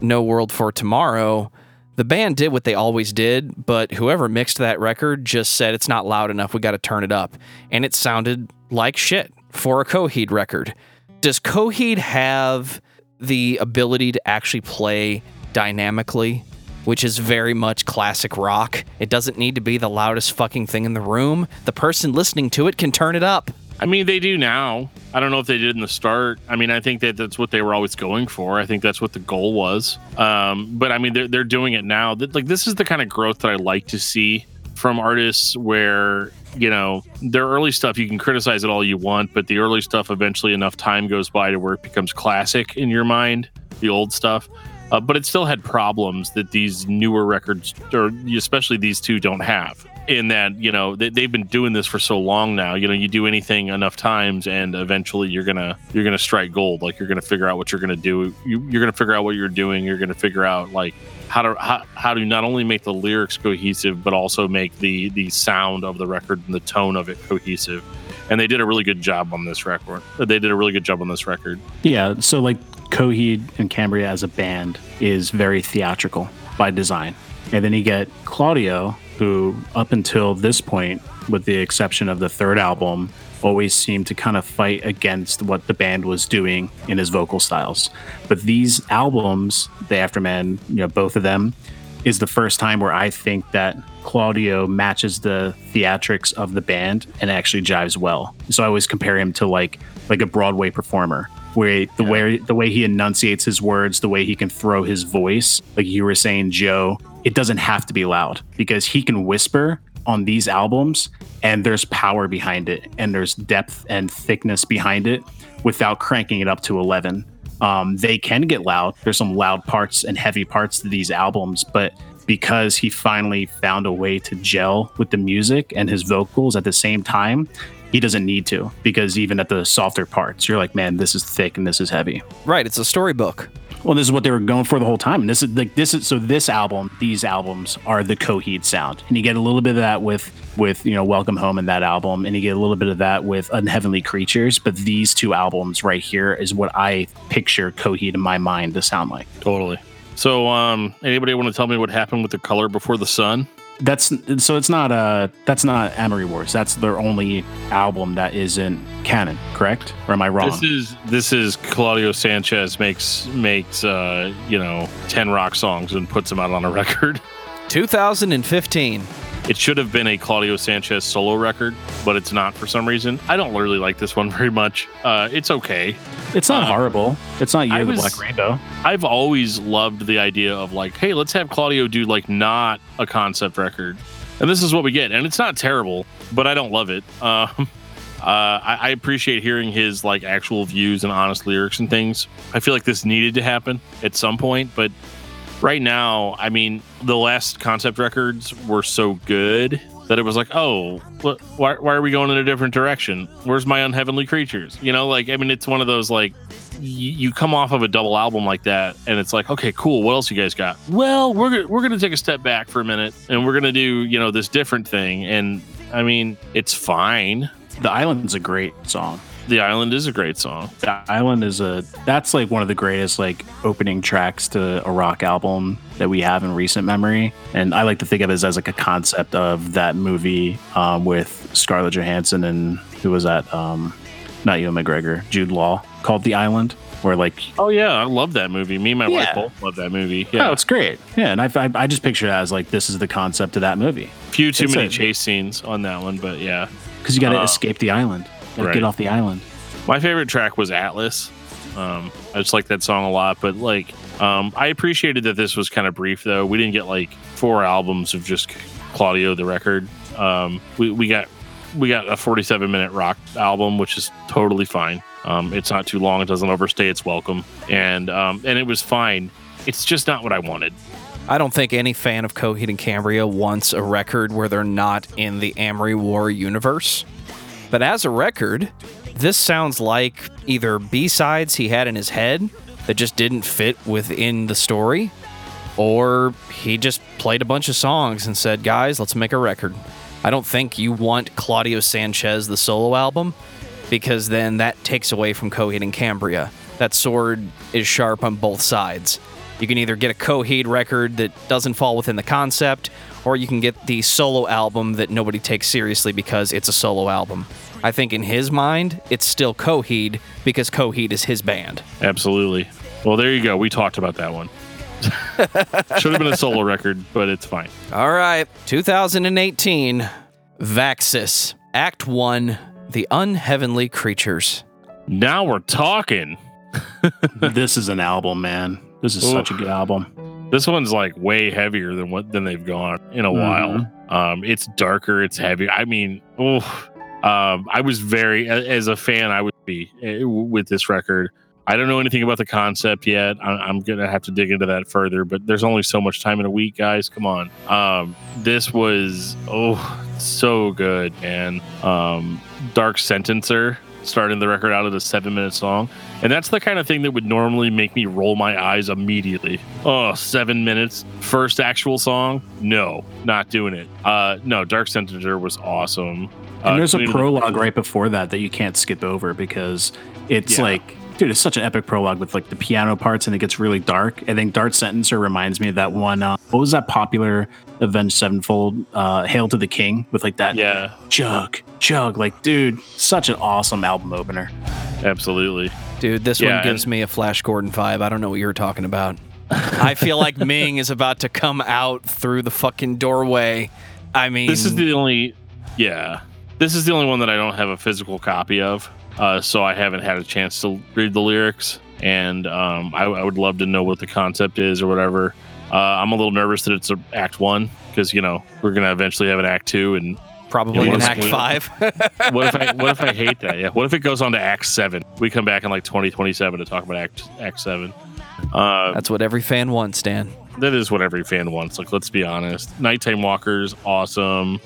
S1: No World for Tomorrow, the band did what they always did, but whoever mixed that record just said it's not loud enough, we got to turn it up. And it sounded like shit for a Coheed record. Does Coheed have the ability to actually play dynamically, which is very much classic rock? It doesn't need to be the loudest fucking thing in the room. The person listening to it can turn it up.
S2: I mean, they do now. I don't know if they did in the start. I mean, I think that that's what they were always going for. I think that's what the goal was. Um, but I mean, they're, they're doing it now. Like, this is the kind of growth that I like to see from artists where, you know, their early stuff, you can criticize it all you want, but the early stuff, eventually enough time goes by to where it becomes classic in your mind, the old stuff. Uh, but it still had problems that these newer records, or especially these two, don't have in that you know they, they've been doing this for so long now you know you do anything enough times and eventually you're gonna you're gonna strike gold. Like you're gonna figure out what you're gonna do. You, you're gonna figure out what you're doing. You're gonna figure out like how to how, how to not only make the lyrics cohesive but also make the the sound of the record and the tone of it cohesive. And they did a really good job on this record. They did a really good job on this record.
S3: Yeah so like coheed and cambria as a band is very theatrical by design. And then you get claudio who, up until this point, with the exception of the third album, always seemed to kind of fight against what the band was doing in his vocal styles. But these albums, The Afterman, you know, both of them, is the first time where I think that Claudio matches the theatrics of the band and actually jives well. So I always compare him to like like a Broadway performer where the yeah. way the way he enunciates his words, the way he can throw his voice, like you were saying, Joe, it doesn't have to be loud because he can whisper on these albums and there's power behind it and there's depth and thickness behind it without cranking it up to 11 Um, they can get loud. There's some loud parts and heavy parts to these albums, but because he finally found a way to gel with the music and his vocals at the same time, he doesn't need to because even at the softer parts, you're like, man, this is thick and this is heavy.
S1: Right, it's a storybook.
S3: Well, this is what they were going for the whole time. And this is like this is so this album, these albums are the Coheed sound. And you get a little bit of that with with, you know, Welcome Home and that album, and you get a little bit of that with Unheavenly Creatures, but these two albums right here is what I picture Coheed in my mind to sound like.
S2: Totally. So, um, anybody want to tell me what happened with the color before the sun?
S3: That's so it's not uh that's not Amory Wars. That's their only album that isn't canon, correct? Or am I wrong?
S2: This is this is Claudio Sanchez makes makes uh, you know ten rock songs and puts them out on a record.
S1: 2015.
S2: It should have been a Claudio Sanchez solo record, but it's not for some reason. I don't really like this one *laughs* very much. Uh, it's okay.
S3: it's not
S2: uh,
S3: horrible. It's not Year of the
S2: was-
S3: Black Rainbow.
S2: I've always loved the idea of like, hey, let's have Claudio do like not a concept record, and this is what we get, and it's not terrible, but I don't love it. *laughs* Um, uh, I, I appreciate hearing his like actual views and honest lyrics and things. I feel like this needed to happen at some point, but right now, I mean, the last concept records were so good that it was like, oh, why, why are we going in a different direction? Where's my unheavenly creatures? You know, like, I mean, it's one of those like, you come off of a double album like that, and it's like, okay, cool. What else you guys got? Well, we're we're gonna take a step back for a minute, and we're gonna do you know this different thing. And I mean, it's fine.
S3: The Island's a great song.
S2: The Island is a great song.
S3: The Island is a that's like one of the greatest like opening tracks to a rock album that we have in recent memory. And I like to think of it as like a concept of that movie um, with Scarlett Johansson and who was that? Um, not Ewan McGregor, Jude Law, called The Island, where like
S2: Oh yeah, I love that movie. Me and my wife both love that movie.
S3: yeah,
S2: Yeah,
S3: oh, it's great. Yeah, and I, I, I just picture it as like this is the concept of that movie
S2: few too
S3: it's
S2: many
S3: a-
S2: chase scenes on that one, but yeah.
S3: because you got to
S2: Uh,
S3: escape the island, Gotta
S2: right.
S3: get off the island.
S2: My favorite track was Atlas. Um, I just like that song a lot, but like, um, I appreciated that this was kind of brief though. We didn't get like four albums of just Claudio the record. Um, we, we got we got a 47 minute rock album, which is totally fine. Um, it's not too long. It doesn't overstay its welcome, and um, and it was fine. It's just not what I wanted.
S1: I don't think any fan of Coheed and Cambria wants a record where they're not in the Amory War universe. But as a record, this sounds like either B sides he had in his head that just didn't fit within the story, or he just played a bunch of songs and said, guys, let's make a record. I don't think you want Claudio Sanchez, the solo album, because then that takes away from Coheed and Cambria. That sword is sharp on both sides. You can either get a Coheed record that doesn't fall within the concept, or you can get the solo album that nobody takes seriously because it's a solo album. I think in his mind, it's still Coheed because Coheed is his band.
S2: Absolutely. Well, there you go. We talked about that one. *laughs* Should have been a solo record, but it's fine.
S1: All right, 2018, Vaxis, Act 1, The Unheavenly Creatures.
S2: Now we're talking. *laughs*
S3: this is an album, man. This is such a good album.
S2: This one's like way heavier than what than they've gone in a while. Um, it's darker, it's heavy. I mean, oh, um, I was very as a fan, I would be eh, with this record. I don't know anything about the concept yet. I, I'm gonna have to dig into that further. But there's only so much time in a week, guys. Come on. Um, this was oh so good, man. Um, Dark Sentencer starting the record out at a seven minute song. And that's the kind of thing that would normally make me roll my eyes immediately. Oh, seven minutes. First actual song? No, not doing it. Uh, no, Dark Sentencer was awesome. Uh,
S3: And there's a
S2: the-
S3: prologue right before that that you can't skip over because it's
S2: Yeah.
S3: like, dude, it's such an epic prologue with like the piano parts and it gets really dark. I think Dark Sentencer reminds me of that one. Uh, what was that popular Avenged Sevenfold? Uh, Hail to the King with like that
S2: Yeah,
S3: chug, chug. Like, dude, such an awesome album opener.
S2: absolutely.
S1: Dude, this
S2: Yeah,
S1: one gives me a Flash Gordon vibe. I don't know what you're talking about. I feel like *laughs* Ming is about to come out through the fucking doorway. I mean,
S2: This is the only, yeah, this is the only one that I don't have a physical copy of. Uh, so I haven't had a chance to read the lyrics, and um, I, I would love to know what the concept is or whatever. Uh, I'm a little nervous that it's a act one because you know we're gonna eventually have an act two, and
S1: Probably
S2: Yeah,
S1: in Act
S2: if-
S1: Five. *laughs*
S2: what if I what if I hate that? Yeah. What if it goes on to Act Seven? We come back in like 2027 to talk about Act Act Seven. Uh,
S1: That's what every fan wants, Dan.
S2: that is what every fan wants. Like, let's be honest. Nighttime Walkers, awesome.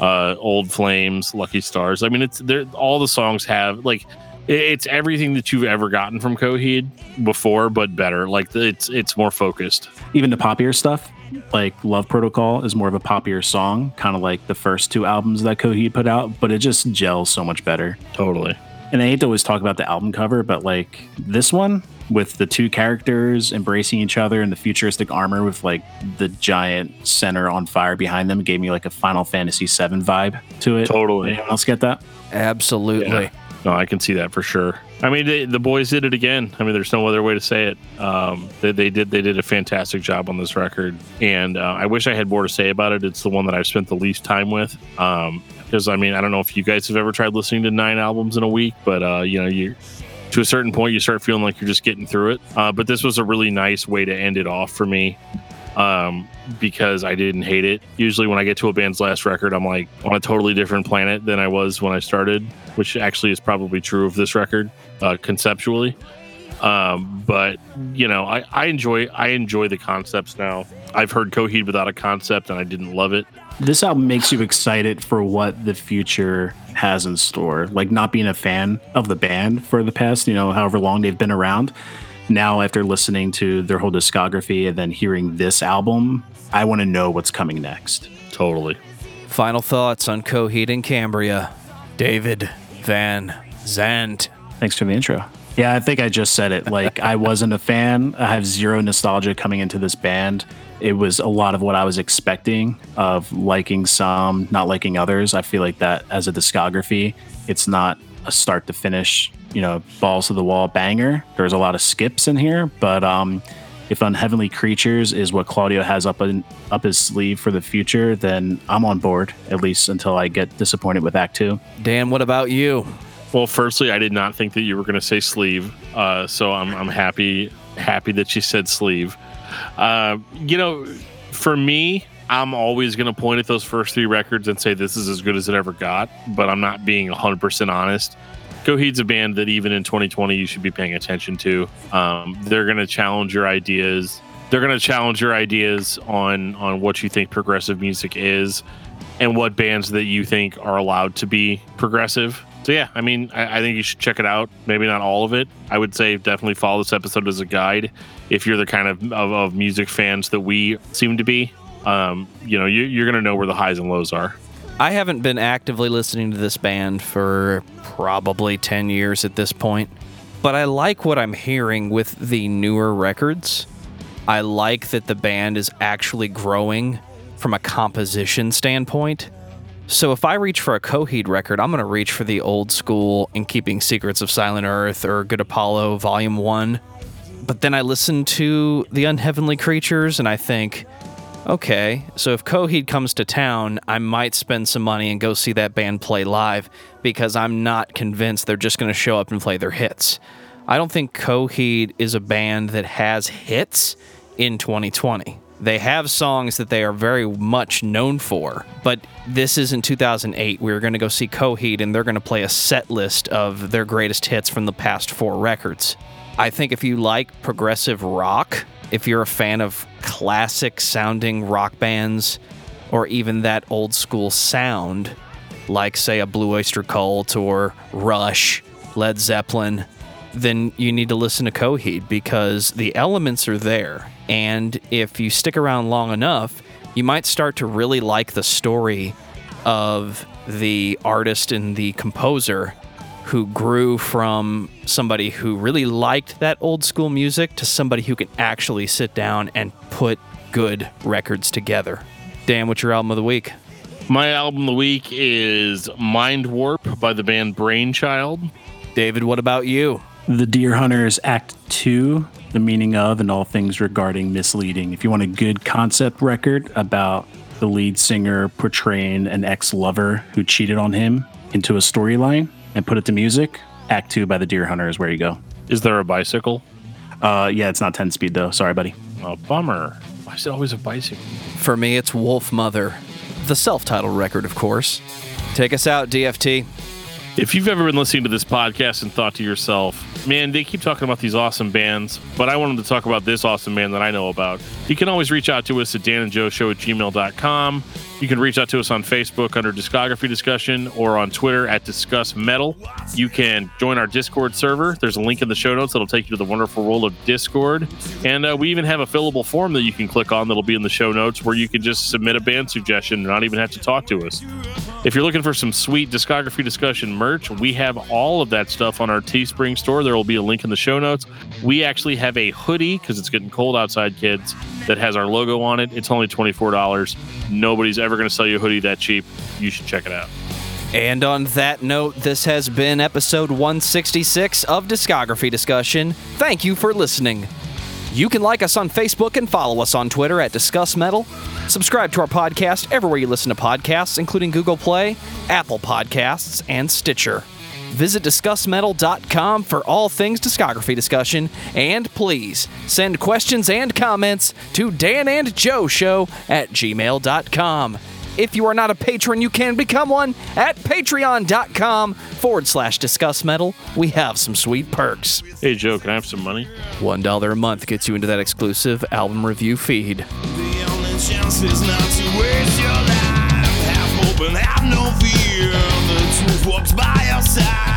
S2: Uh, Old Flames, Lucky Stars. I mean, it's there. All the songs have like it's everything that you've ever gotten from Coheed before, but better. Like it's it's more focused.
S3: Even the poppier stuff, like Love Protocol, is more of a poppier song, kind of like the first two albums that Coheed put out, but it just gels so much better.
S2: Totally.
S3: And I hate to always talk about the album cover, but like this one with the two characters embracing each other and the futuristic armor with like the giant center on fire behind them gave me like a Final Fantasy VII vibe to it.
S2: Totally.
S3: Anyone else get that?
S1: Absolutely.
S2: Yeah. No, I can see that for sure. I mean, they, the boys did it again. I mean, there's no other way to say it. Um, they, they did they did a fantastic job on this record, and uh, I wish I had more to say about it. It's the one that I've spent the least time with. Because I mean, I don't know if you guys have ever tried listening to nine albums in a week, but uh, you know, you to a certain point you start feeling like you're just getting through it. Uh, but this was a really nice way to end it off for me um, because I didn't hate it. Usually, when I get to a band's last record, I'm like on a totally different planet than I was when I started, which actually is probably true of this record uh, conceptually. Um, but you know, I, I enjoy I enjoy the concepts now. I've heard Coheed without a concept, and I didn't love it.
S3: This album makes you excited for what the future has in store. Like not being a fan of the band for the past, you know, however long they've been around. Now, after listening to their whole discography and then hearing this album, I want to know what's coming next.
S2: Totally.
S1: Final thoughts on Coheed and Cambria. David Van Zandt.
S3: Thanks for the intro. Yeah, I think I just said it. Like, I wasn't a fan. I have zero nostalgia coming into this band. It was a lot of what I was expecting of liking some, not liking others. I feel like that as a discography, it's not a start to finish, you know, balls to the wall banger. There's a lot of skips in here, but um, if Unheavenly Creatures is what Claudio has up in, up his sleeve for the future, then I'm on board at least until I get disappointed with Act Two.
S1: Dan, what about you?
S2: Well, firstly, I did not think that you were going to say sleeve, uh, so I'm, I'm happy happy that you said sleeve. Uh, you know, for me, I'm always going to point at those first three records and say this is as good as it ever got, but I'm not being 100% honest. Coheed's a band that even in 2020 you should be paying attention to. Um, they're going to challenge your ideas. They're going to challenge your ideas on on what you think progressive music is, and what bands that you think are allowed to be progressive. So yeah, I mean, I, I think you should check it out. Maybe not all of it. I would say definitely follow this episode as a guide if you're the kind of of, of music fans that we seem to be. Um, you know, you, you're going to know where the highs and lows are.
S1: I haven't been actively listening to this band for probably 10 years at this point, but I like what I'm hearing with the newer records. I like that the band is actually growing from a composition standpoint. So if I reach for a Coheed record, I'm going to reach for the old school In Keeping Secrets of Silent Earth or Good Apollo Volume 1. But then I listen to The Unheavenly Creatures and I think, Okay, so if Coheed comes to town, I might spend some money and go see that band play live because I'm not convinced they're just going to show up and play their hits. I don't think Coheed is a band that has hits in 2020. They have songs that they are very much known for, but this is in 2008. We are going to go see Coheed and they're going to play a set list of their greatest hits from the past four records. I think if you like progressive rock, if you're a fan of classic sounding rock bands or even that old school sound, like, say, a Blue Oyster Cult or Rush, Led Zeppelin, then you need to listen to Coheed because the elements are there. And if you stick around long enough, you might start to really like the story of the artist and the composer who grew from somebody who really liked that old school music to somebody who can actually sit down and put good records together. Dan, what's your album of the week?
S2: My album of the week is Mind Warp by the band Brainchild.
S1: David, what about you?
S3: The Dear Hunter's Act 2, The Meaning of and All Things Regarding Ms. Leading. If you want a good concept record about the lead singer portraying an ex lover who cheated on him into a storyline and put it to music, Act 2 by The Dear Hunter is where you go.
S2: Is there a bicycle?
S3: Uh, yeah, it's not 10 speed though. Sorry, buddy.
S2: Oh, bummer. Why is it always a bicycle?
S1: For me, it's Wolfmother the self titled record, of course. Take us out, DFT.
S2: If you've ever been listening to this podcast and thought to yourself, man, they keep talking about these awesome bands, but I want them to talk about this awesome band that I know about, you can always reach out to us at danandjoeshow at gmail.com. You can reach out to us on Facebook under Discography Discussion or on Twitter at Discuss Metal. You can join our Discord server. There's a link in the show notes that'll take you to the wonderful world of Discord. And uh, we even have a fillable form that you can click on that'll be in the show notes where you can just submit a band suggestion and not even have to talk to us. If you're looking for some sweet Discography Discussion merch, we have all of that stuff on our Teespring store. There will be a link in the show notes. We actually have a hoodie because it's getting cold outside, kids, that has our logo on it. It's only $24. Nobody's ever going to sell you a hoodie that cheap. You should check it out.
S1: And on that note, this has been episode 166 of Discography Discussion. Thank you for listening. You can like us on Facebook and follow us on Twitter at Discuss Metal. Subscribe to our podcast everywhere you listen to podcasts, including Google Play, Apple Podcasts, and Stitcher. Visit DiscussMetal.com for all things discography discussion, and please send questions and comments to Dan and Joe Show at gmail.com. If you are not a patron, you can become one at patreon.com forward slash discuss metal. We have some sweet perks.
S2: Hey, Joe, can I have some money?
S1: $1 a month gets you into that exclusive album review feed.
S4: The only chance is not to waste your life smooth walks by your side.